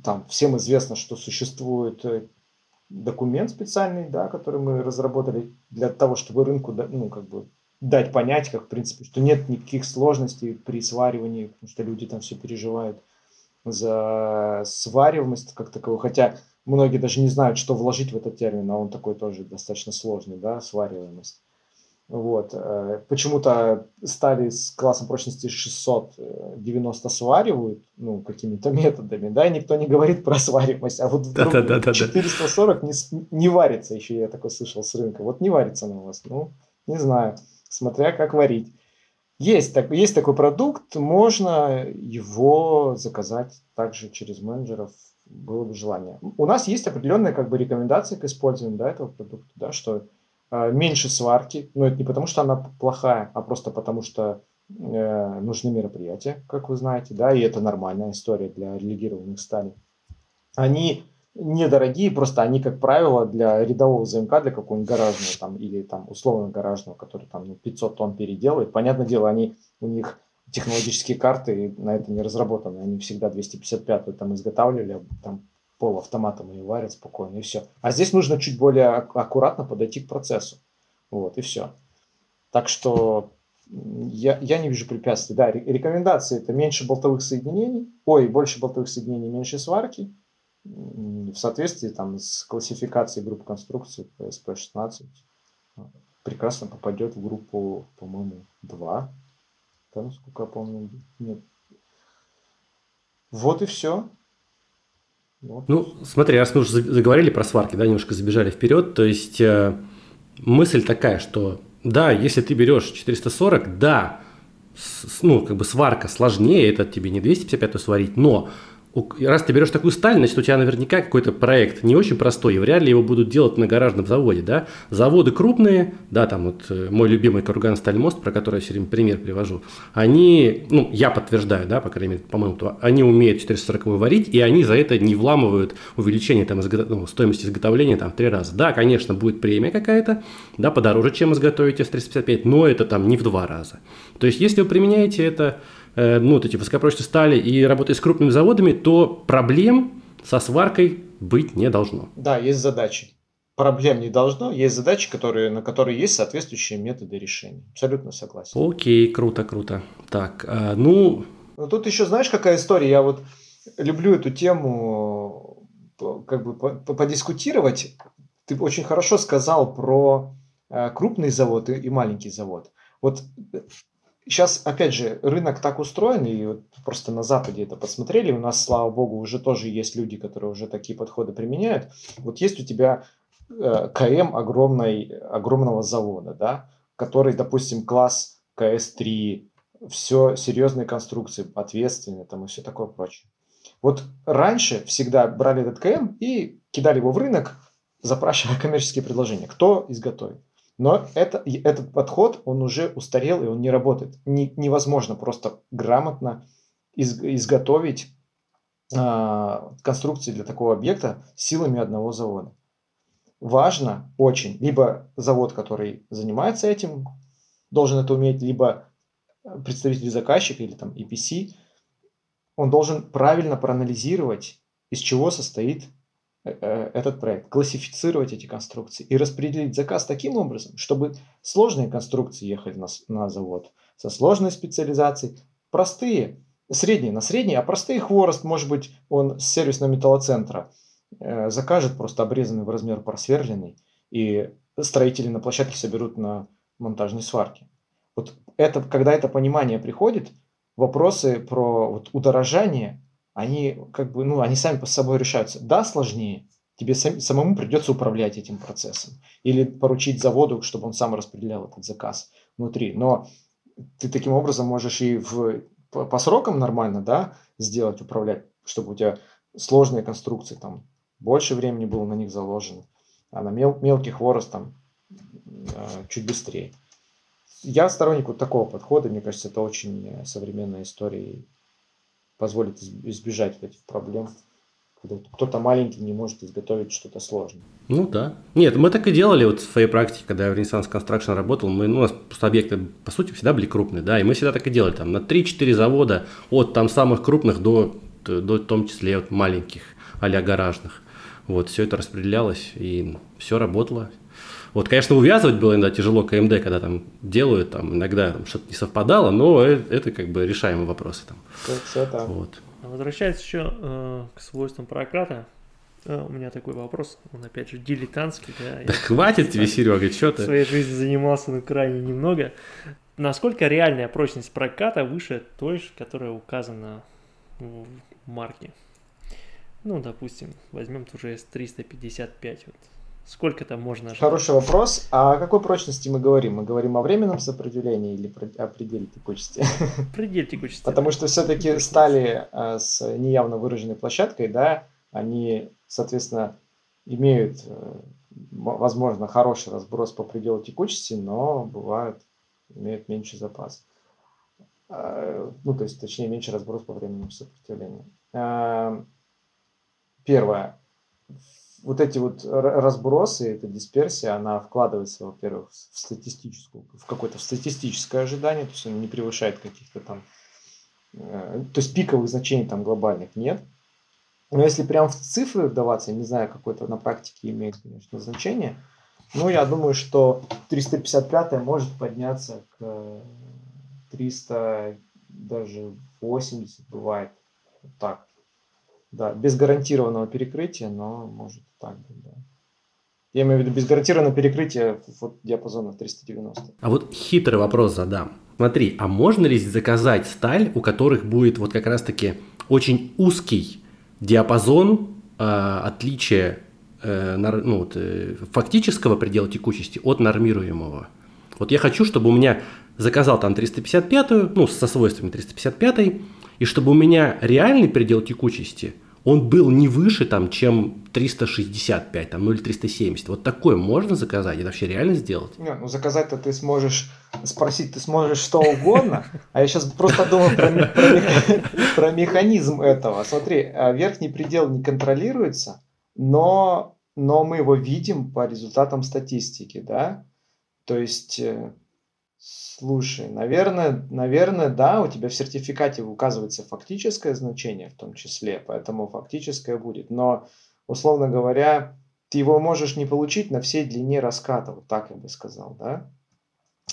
там всем известно, что существует э, документ специальный, да, который мы разработали для того, чтобы рынку, ну, как бы дать понять, как в принципе, что нет никаких сложностей при сваривании, потому что люди там все переживают за свариваемость как таковую, хотя многие даже не знают, что вложить в этот термин, а он такой тоже достаточно сложный, да, свариваемость. Вот. Э, почему-то стали с классом прочности 690 сваривают, ну, какими-то методами, да, и никто не говорит про свариваемость, а вот вдруг да, да, да, 440 не, не варится еще, я такой слышал с рынка, вот не варится на вас, ну, не знаю смотря как варить. Есть, так, есть такой продукт, можно его заказать также через менеджеров, было бы желание. У нас есть определенные как бы рекомендации к использованию да, этого продукта, да, что э, меньше сварки, но это не потому, что она плохая, а просто потому, что э, нужны мероприятия, как вы знаете, да, и это нормальная история для религированных сталей. Они недорогие, просто они, как правило, для рядового ЗМК, для какого-нибудь гаражного там, или там условно гаражного, который там ну, 500 тонн переделывает, понятное дело, они, у них технологические карты на это не разработаны, они всегда 255 там изготавливали, там полуавтоматом ее варят спокойно и все. А здесь нужно чуть более аккуратно подойти к процессу. Вот, и все. Так что я, я не вижу препятствий. Да, рекомендации это меньше болтовых соединений, ой, больше болтовых соединений, меньше сварки, в соответствии там, с классификацией групп конструкций PSP-16 прекрасно попадет в группу, по-моему, 2. Да, насколько я помню, нет. Вот и все. Вот. Ну, смотри, раз мы уже заговорили про сварки, да, немножко забежали вперед, то есть э, мысль такая, что да, если ты берешь 440, да, с, ну, как бы сварка сложнее, это тебе не 255 сварить, но раз ты берешь такую сталь, значит, у тебя наверняка какой-то проект не очень простой, и вряд ли его будут делать на гаражном заводе, да. Заводы крупные, да, там вот э, мой любимый Курган Стальмост, про который я все время пример привожу, они, ну, я подтверждаю, да, по крайней мере, по-моему, они умеют 440 варить, и они за это не вламывают увеличение там изго... ну, стоимости изготовления там три раза. Да, конечно, будет премия какая-то, да, подороже, чем изготовите с 355, но это там не в два раза. То есть, если вы применяете это ну, вот эти высокопрочные стали и работаете с крупными заводами, то проблем со сваркой быть не должно. Да, есть задачи. Проблем не должно, есть задачи, которые, на которые есть соответствующие методы решения. Абсолютно согласен. Окей, круто, круто. Так, а, ну... Ну, тут еще знаешь, какая история? Я вот люблю эту тему как бы подискутировать. Ты очень хорошо сказал про э, крупный завод и маленький завод. Вот Сейчас, опять же, рынок так устроен, и вот просто на Западе это посмотрели, у нас, слава богу, уже тоже есть люди, которые уже такие подходы применяют. Вот есть у тебя э, КМ огромной, огромного завода, да, который, допустим, класс КС-3, все серьезные конструкции, ответственные там и все такое прочее. Вот раньше всегда брали этот КМ и кидали его в рынок, запрашивая коммерческие предложения. Кто изготовит? Но это, этот подход, он уже устарел и он не работает. Не, невозможно просто грамотно из, изготовить э, конструкции для такого объекта силами одного завода. Важно очень, либо завод, который занимается этим, должен это уметь, либо представитель заказчика или там EPC, он должен правильно проанализировать, из чего состоит Э, этот проект, классифицировать эти конструкции и распределить заказ таким образом, чтобы сложные конструкции ехали на, на завод со сложной специализацией, простые, средние на средние, а простые хворост, может быть, он с сервисного металлоцентра э, закажет просто обрезанный в размер просверленный, и строители на площадке соберут на монтажной сварке. Вот это, когда это понимание приходит, вопросы про вот удорожание они как бы, ну, они сами по собой решаются. Да, сложнее, тебе сам, самому придется управлять этим процессом. Или поручить заводу, чтобы он сам распределял этот заказ внутри. Но ты таким образом можешь и в, по, по срокам нормально, да, сделать, управлять, чтобы у тебя сложные конструкции, там, больше времени было на них заложено, а на мел, мелкий хворост там э, чуть быстрее. Я сторонник вот такого подхода, мне кажется, это очень э, современная история позволит избежать этих проблем, когда кто-то маленький не может изготовить что-то сложное. Ну да. Нет, мы так и делали вот в своей практике, когда я в Renaissance Construction работал, мы, ну, у нас просто объекты, по сути, всегда были крупные, да, и мы всегда так и делали, там, на 3-4 завода, от там самых крупных до, до в том числе от маленьких, а гаражных. Вот, все это распределялось, и все работало, вот, конечно, увязывать было иногда тяжело КМД, когда там делают, там иногда там, что-то не совпадало, но это, это как бы решаемые вопросы там. Все. Вот. Возвращаясь еще э, к свойствам проката, э, у меня такой вопрос, он опять же дилетантский. Да, да хватит тебе, Серега, что ты? В своей жизни занимался ну, крайне немного. Насколько реальная прочность проката выше той, которая указана в марке? Ну, допустим, возьмем ту же S355. Вот Сколько там можно ожидать? Хороший вопрос. А о какой прочности мы говорим? Мы говорим о временном сопротивлении или о пределе текучести? Предел текучести. Потому что все-таки стали э, с неявно выраженной площадкой, да, они, соответственно, имеют, э, возможно, хороший разброс по пределу текучести, но бывают, имеют меньший запас. Э, ну, то есть, точнее, меньше разброс по временному сопротивлению. Первое вот эти вот разбросы, эта дисперсия, она вкладывается, во-первых, в статистическую, в какое-то статистическое ожидание, то есть она не превышает каких-то там, э, то есть пиковых значений там глобальных нет. Но если прям в цифры вдаваться, я не знаю, какое-то на практике имеет, конечно, значение, Ну, я думаю, что 355 может подняться к 300, даже 80 бывает. Вот так. Да, без гарантированного перекрытия, но может так быть, да. Я имею в виду без гарантированного перекрытия вот диапазона 390. А вот хитрый вопрос задам. Смотри, а можно ли заказать сталь, у которых будет вот как раз-таки очень узкий диапазон э, отличия э, ну, вот, э, фактического предела текучести от нормируемого? Вот я хочу, чтобы у меня заказал там 355, ну, со свойствами 355, и чтобы у меня реальный предел текучести – он был не выше, там, чем 365, там, ну или 370. Вот такое можно заказать? Это вообще реально сделать? Нет, ну заказать-то ты сможешь, спросить ты сможешь что угодно, а я сейчас просто думал про, про, про механизм этого. Смотри, а верхний предел не контролируется, но, но мы его видим по результатам статистики, да? То есть э, Слушай, наверное, наверное, да, у тебя в сертификате указывается фактическое значение в том числе, поэтому фактическое будет. Но, условно говоря, ты его можешь не получить на всей длине раската, вот так я бы сказал, да?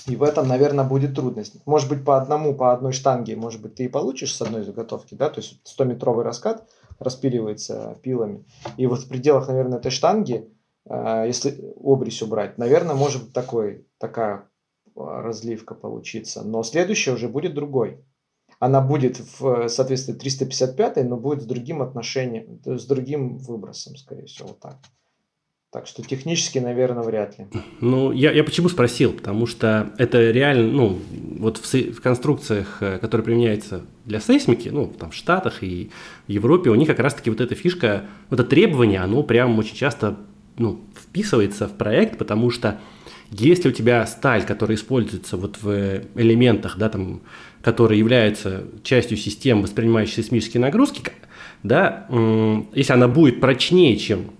И в этом, наверное, будет трудность. Может быть, по одному, по одной штанге, может быть, ты и получишь с одной заготовки, да, то есть 100-метровый раскат распиливается пилами. И вот в пределах, наверное, этой штанги, э, если обрезь убрать, наверное, может быть такой, такая разливка получиться. Но следующая уже будет другой. Она будет в соответствии 355, но будет с другим отношением, с другим выбросом, скорее всего, вот так. Так что технически, наверное, вряд ли. Ну, я, я почему спросил? Потому что это реально, ну, вот в, в конструкциях, э, которые применяются для сейсмики, ну, там в Штатах и в Европе, у них как раз-таки вот эта фишка, вот это требование, оно прям очень часто, ну, вписывается в проект, потому что если у тебя сталь, которая используется вот в элементах, да, там, которые являются частью системы, воспринимающей сейсмические нагрузки, да, если она будет прочнее, чем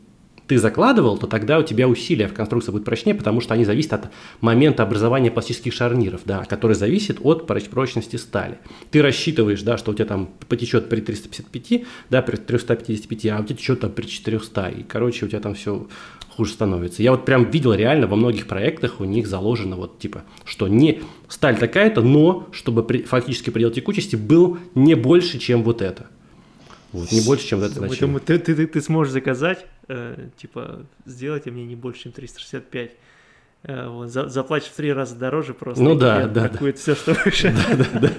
ты закладывал, то тогда у тебя усилия в конструкции будут прочнее, потому что они зависят от момента образования пластических шарниров, да, который зависит от прочности стали. Ты рассчитываешь, да, что у тебя там потечет при 355, да, при 355, а у тебя течет там при 400, и, короче, у тебя там все хуже становится. Я вот прям видел реально во многих проектах у них заложено вот типа, что не сталь такая-то, но чтобы при, фактически предел текучести был не больше, чем вот это. Вот, не больше, чем это значение. Ты, ты, ты, ты сможешь заказать, э, типа, сделайте мне не больше, чем 365. Э, вот, за, заплатишь в три раза дороже просто. Ну да, да, да. все, что выше. Да, да,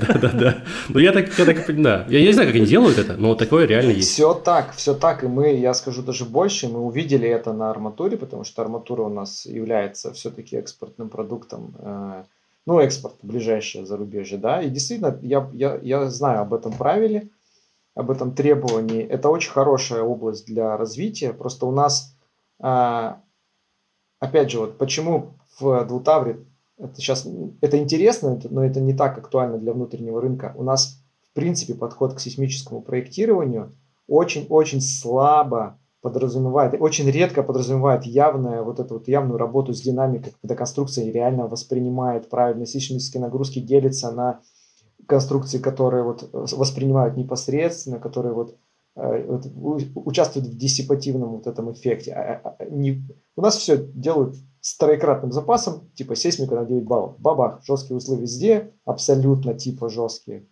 да, да, да. Ну я так, я так понимаю. Я не знаю, как они делают это, но такое реально есть. Все так, все так, и мы, я скажу даже больше, мы увидели это на арматуре, потому что арматура у нас является все-таки экспортным продуктом, э, ну экспорт ближайшее зарубежье, да, и действительно я, я, я знаю об этом правиле, об этом требовании. Это очень хорошая область для развития, просто у нас а, опять же, вот почему в двутавре это сейчас это интересно, но это не так актуально для внутреннего рынка. У нас в принципе подход к сейсмическому проектированию очень-очень слабо подразумевает, очень редко подразумевает явное, вот эту вот явную работу с динамикой, когда конструкция реально воспринимает правильно сейсмические нагрузки, делится на конструкции, которые вот воспринимают непосредственно, которые вот Э, вот, участвуют в диссипативном вот этом эффекте. А, а, а, не, у нас все делают с троекратным запасом, типа сейсмика на 9 баллов. Бабах, жесткие узлы везде, абсолютно типа жесткие.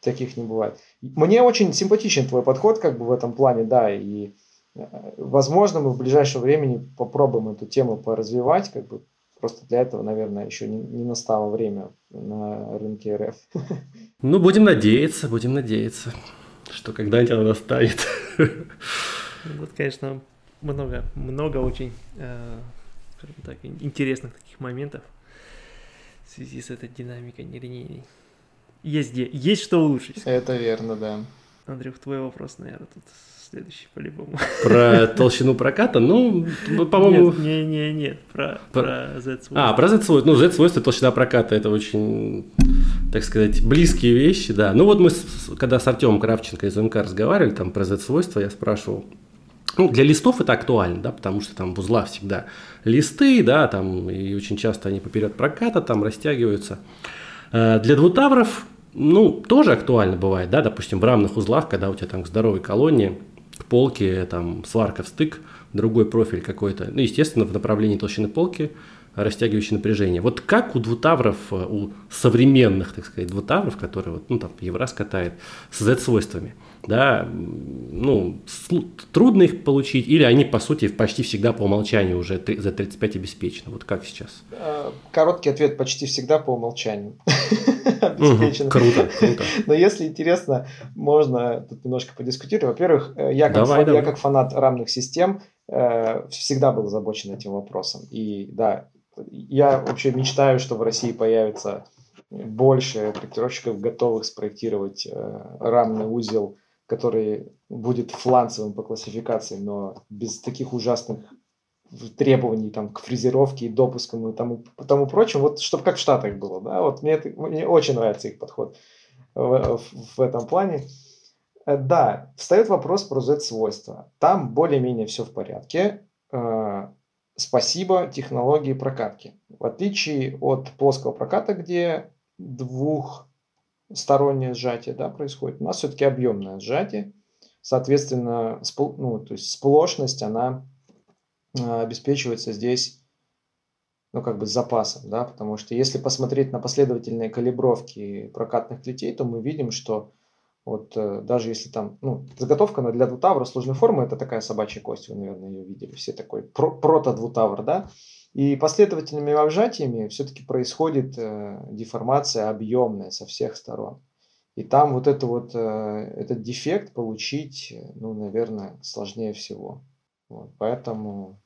Таких не бывает. Мне очень симпатичен твой подход как бы в этом плане, да, и э, возможно мы в ближайшее время попробуем эту тему поразвивать, как бы просто для этого, наверное, еще не настало время на рынке РФ. Ну, будем надеяться, будем надеяться что когда-нибудь она настанет. Вот, конечно, много, много очень, э, скажем так, интересных таких моментов в связи с этой динамикой нелинейной. Есть где, есть что улучшить. Это верно, да. Андрюх, твой вопрос, наверное, тут следующий по-любому. Про толщину проката? Ну, по-моему... Нет, нет, нет, про, про... про Z-свойства. А, про Z-свойства. Ну, Z-свойства и толщина проката – это очень, так сказать, близкие вещи, да. Ну, вот мы, когда с Артемом Кравченко из МК разговаривали там про Z-свойства, я спрашивал, ну, для листов это актуально, да, потому что там в узлах всегда листы, да, там, и очень часто они поперед проката там растягиваются. Э, для двутавров, ну, тоже актуально бывает, да, допустим, в равных узлах, когда у тебя там к здоровой колонии к полке, там, сварка в стык, другой профиль какой-то. Ну, естественно, в направлении толщины полки растягивающее напряжение. Вот как у двутавров, э, у современных, так сказать, двутавров, которые вот, ну, там, Евраз катает, с Z-свойствами, да, ну, трудно их получить, или они, по сути, почти всегда по умолчанию уже за 35 обеспечены. Вот как сейчас? Э, короткий ответ почти всегда по умолчанию. Обеспечено. Круто, круто. Но если интересно, можно тут немножко подискутировать. Во-первых, э, я как, давай, фан, давай. я как фанат рамных систем всегда был озабочен этим вопросом. И да, я вообще мечтаю, что в России появится больше проектировщиков, готовых спроектировать э, рамный узел, который будет фланцевым по классификации, но без таких ужасных требований там, к фрезеровке и допускам и тому, тому прочему, вот чтобы как в Штатах было. Да? Вот мне, это, мне очень нравится их подход в, в, в этом плане. Э, да, встает вопрос про Z-свойства. Там более-менее все в порядке. Э, спасибо технологии прокатки. В отличие от плоского проката, где двухстороннее сжатие да, происходит, у нас все-таки объемное сжатие. Соответственно, ну, то есть сплошность, она а, обеспечивается здесь ну, как бы с запасом, да, потому что если посмотреть на последовательные калибровки прокатных клетей, то мы видим, что вот э, даже если там, ну, заготовка для двутавра сложной формы, это такая собачья кость, вы, наверное, ее видели, все такой про прото-двутавр, да, и последовательными обжатиями все-таки происходит э, деформация объемная со всех сторон. И там вот, это вот э, этот дефект получить, ну, наверное, сложнее всего. Вот, поэтому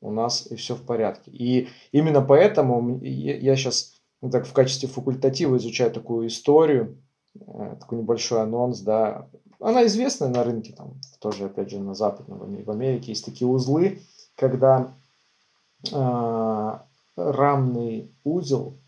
у нас и все в порядке. И именно поэтому я, сейчас ну, так в качестве факультатива изучаю такую историю, Э, такой небольшой анонс, да. Она известная на рынке, там тоже, опять же, на западном, в Америке есть такие узлы, когда э, рамный узел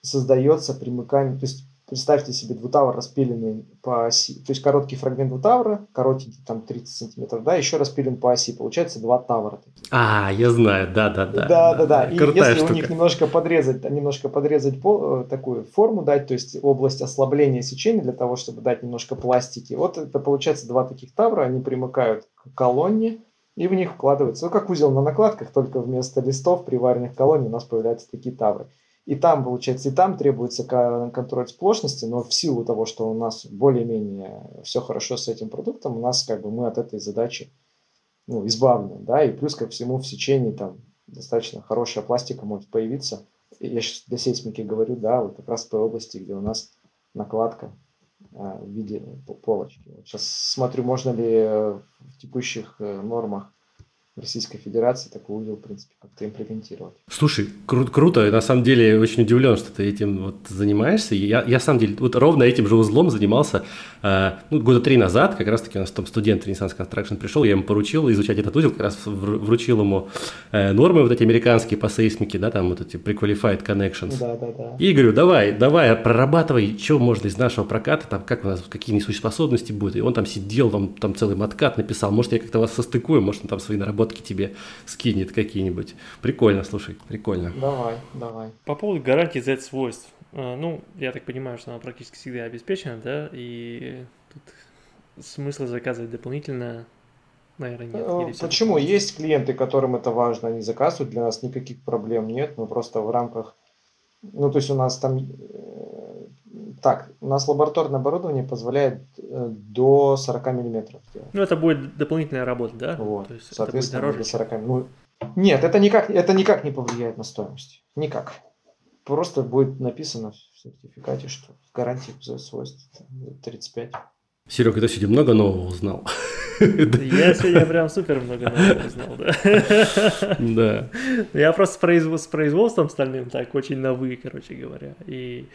создается примыканием, то есть Представьте себе двутавр, распиленный по оси. То есть короткий фрагмент двутавра, коротенький там 30 сантиметров, да, еще распилен по оси. Получается два тавра. А, я знаю, да, да, да. Да, да, да. И если штука. у них немножко подрезать, немножко подрезать пол, э, такую форму дать, то есть область ослабления сечения для того, чтобы дать немножко пластики. Вот это получается два таких тавра, они примыкают к колонне, и в них вкладываются, ну, как узел на накладках, только вместо листов приваренных колоний у нас появляются такие тавры. И там, получается, и там требуется контроль сплошности, но в силу того, что у нас более-менее все хорошо с этим продуктом, у нас как бы мы от этой задачи ну, избавлены, да, и плюс ко всему в сечении там достаточно хорошая пластика может появиться. Я сейчас для сейсмики говорю, да, вот как раз в той области, где у нас накладка в виде полочки. Сейчас смотрю, можно ли в текущих э, нормах Российской Федерации такой узел, в принципе, как-то имплементировать. Слушай, кру- круто. На самом деле, очень удивлен, что ты этим вот занимаешься. Я, я, самом деле, вот ровно этим же узлом занимался э, ну, года три назад. Как раз-таки у нас там студент Renaissance Construction пришел, я ему поручил изучать этот узел, как раз вручил ему э, нормы вот эти американские по сейсмике, да, там вот эти pre-qualified connections. Да, да, да. И говорю, давай, давай, прорабатывай, что можно из нашего проката, там, как у нас, какие несущие способности будут. И он там сидел, там, там целый маткат написал, может, я как-то вас состыкую, может, он там свои наработки наработки тебе скинет какие-нибудь. Прикольно, слушай, прикольно. Давай, давай. По поводу гарантии Z-свойств. А, ну, я так понимаю, что она практически всегда обеспечена, да, и тут смысла заказывать дополнительно наверное, нет. Или э, Почему? Есть клиенты, которым это важно, они заказывают, для нас никаких проблем нет, мы просто в рамках, ну, то есть у нас там э, так, у нас лабораторное оборудование позволяет э, до 40 миллиметров делать. Ну, это будет дополнительная работа, да? Вот. То есть Соответственно, это будет дороже, до 40 ну, Нет, это никак, это никак не повлияет на стоимость. Никак. Просто будет написано в сертификате, что гарантия свойств 35. Серега, ты сегодня много нового узнал. Я сегодня прям супер много нового узнал, да. Да. Я просто с производством стальным так очень на вы, короче говоря. И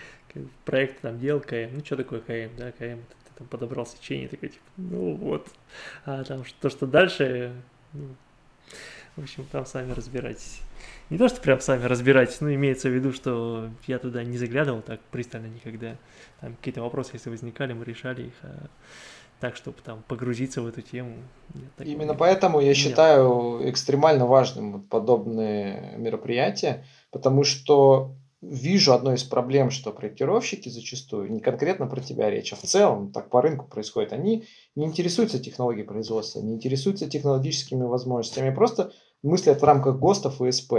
проект там делал КМ, ну что такое КМ, да, КМ, ты, ты там подобрал сечение, такой, типа, ну вот, а там то, что дальше, ну, в общем, там сами разбирайтесь. Не то, что прям сами разбирайтесь, но имеется в виду, что я туда не заглядывал так пристально никогда. Там какие-то вопросы, если возникали, мы решали их, а так, чтобы там погрузиться в эту тему. Именно поэтому я нет. считаю экстремально важным подобные мероприятия, потому что вижу одной из проблем, что проектировщики зачастую, не конкретно про тебя речь, а в целом, так по рынку происходит, они не интересуются технологией производства, не интересуются технологическими возможностями, просто мыслят в рамках ГОСТов и СП.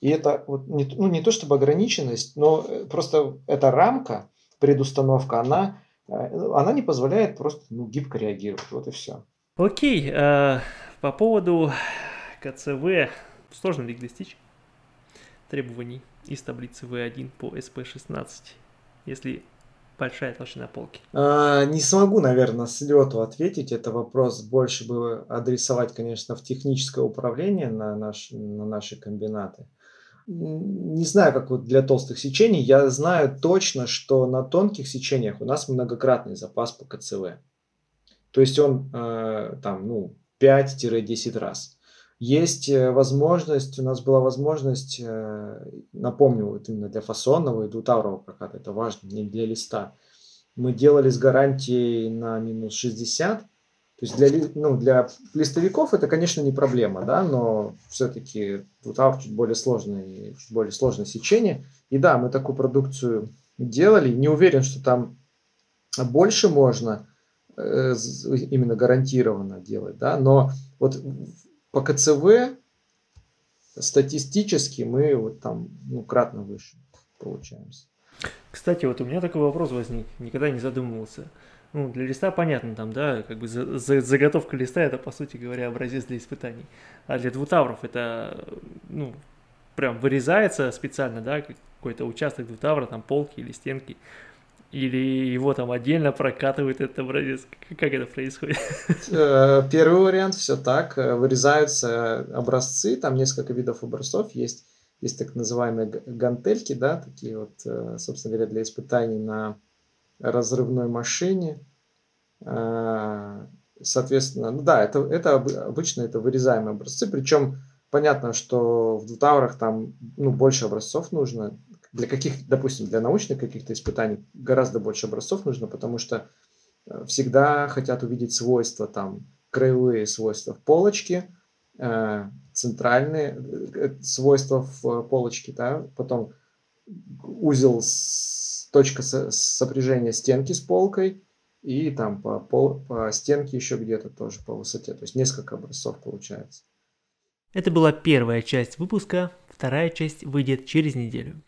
И это вот не, ну, не то чтобы ограниченность, но э, просто эта рамка, предустановка, она, э, она не позволяет просто ну, гибко реагировать. Вот и все. Окей, э, по поводу КЦВ, сложно ли их достичь? Требований из таблицы V1 по SP16, если большая толщина полки? А, не смогу, наверное, с лету ответить. Это вопрос больше бы адресовать, конечно, в техническое управление на, наш, на наши комбинаты. Не знаю, как вот для толстых сечений. Я знаю точно, что на тонких сечениях у нас многократный запас по КЦВ. То есть он э, там, ну, 5-10 раз. Есть э, возможность, у нас была возможность, э, напомню, вот именно для фасонного и двутаврового проката, это важно, не для листа. Мы делали с гарантией на минус 60, то есть для, ну, для листовиков это, конечно, не проблема, да, но все-таки двутавр чуть более сложное, чуть более сложное сечение. И да, мы такую продукцию делали. Не уверен, что там больше можно э, именно гарантированно делать, да, но вот по КЦВ статистически мы вот там ну, кратно выше получаемся. Кстати, вот у меня такой вопрос возник, никогда не задумывался. Ну, для листа понятно, там, да, как бы за, за, заготовка листа это, по сути говоря, образец для испытаний. А для двутавров это, ну, прям вырезается специально, да, какой-то участок двутавра, там полки или стенки. Или его там отдельно прокатывают этот образец? Как это происходит? Э, первый вариант все так. Э, вырезаются образцы, там несколько видов образцов есть. Есть так называемые гантельки, да, такие вот, э, собственно говоря, для испытаний на разрывной машине. Соответственно, ну да, это, это обычно это вырезаемые образцы, причем понятно, что в двутаврах там ну, больше образцов нужно, для каких, допустим, для научных каких-то испытаний гораздо больше образцов нужно, потому что э, всегда хотят увидеть свойства там, краевые свойства в полочке, э, центральные э, свойства в полочке, да, потом узел с, точка сопряжения стенки с полкой и там по, пол, по стенке еще где-то тоже по высоте, то есть несколько образцов получается. Это была первая часть выпуска, вторая часть выйдет через неделю.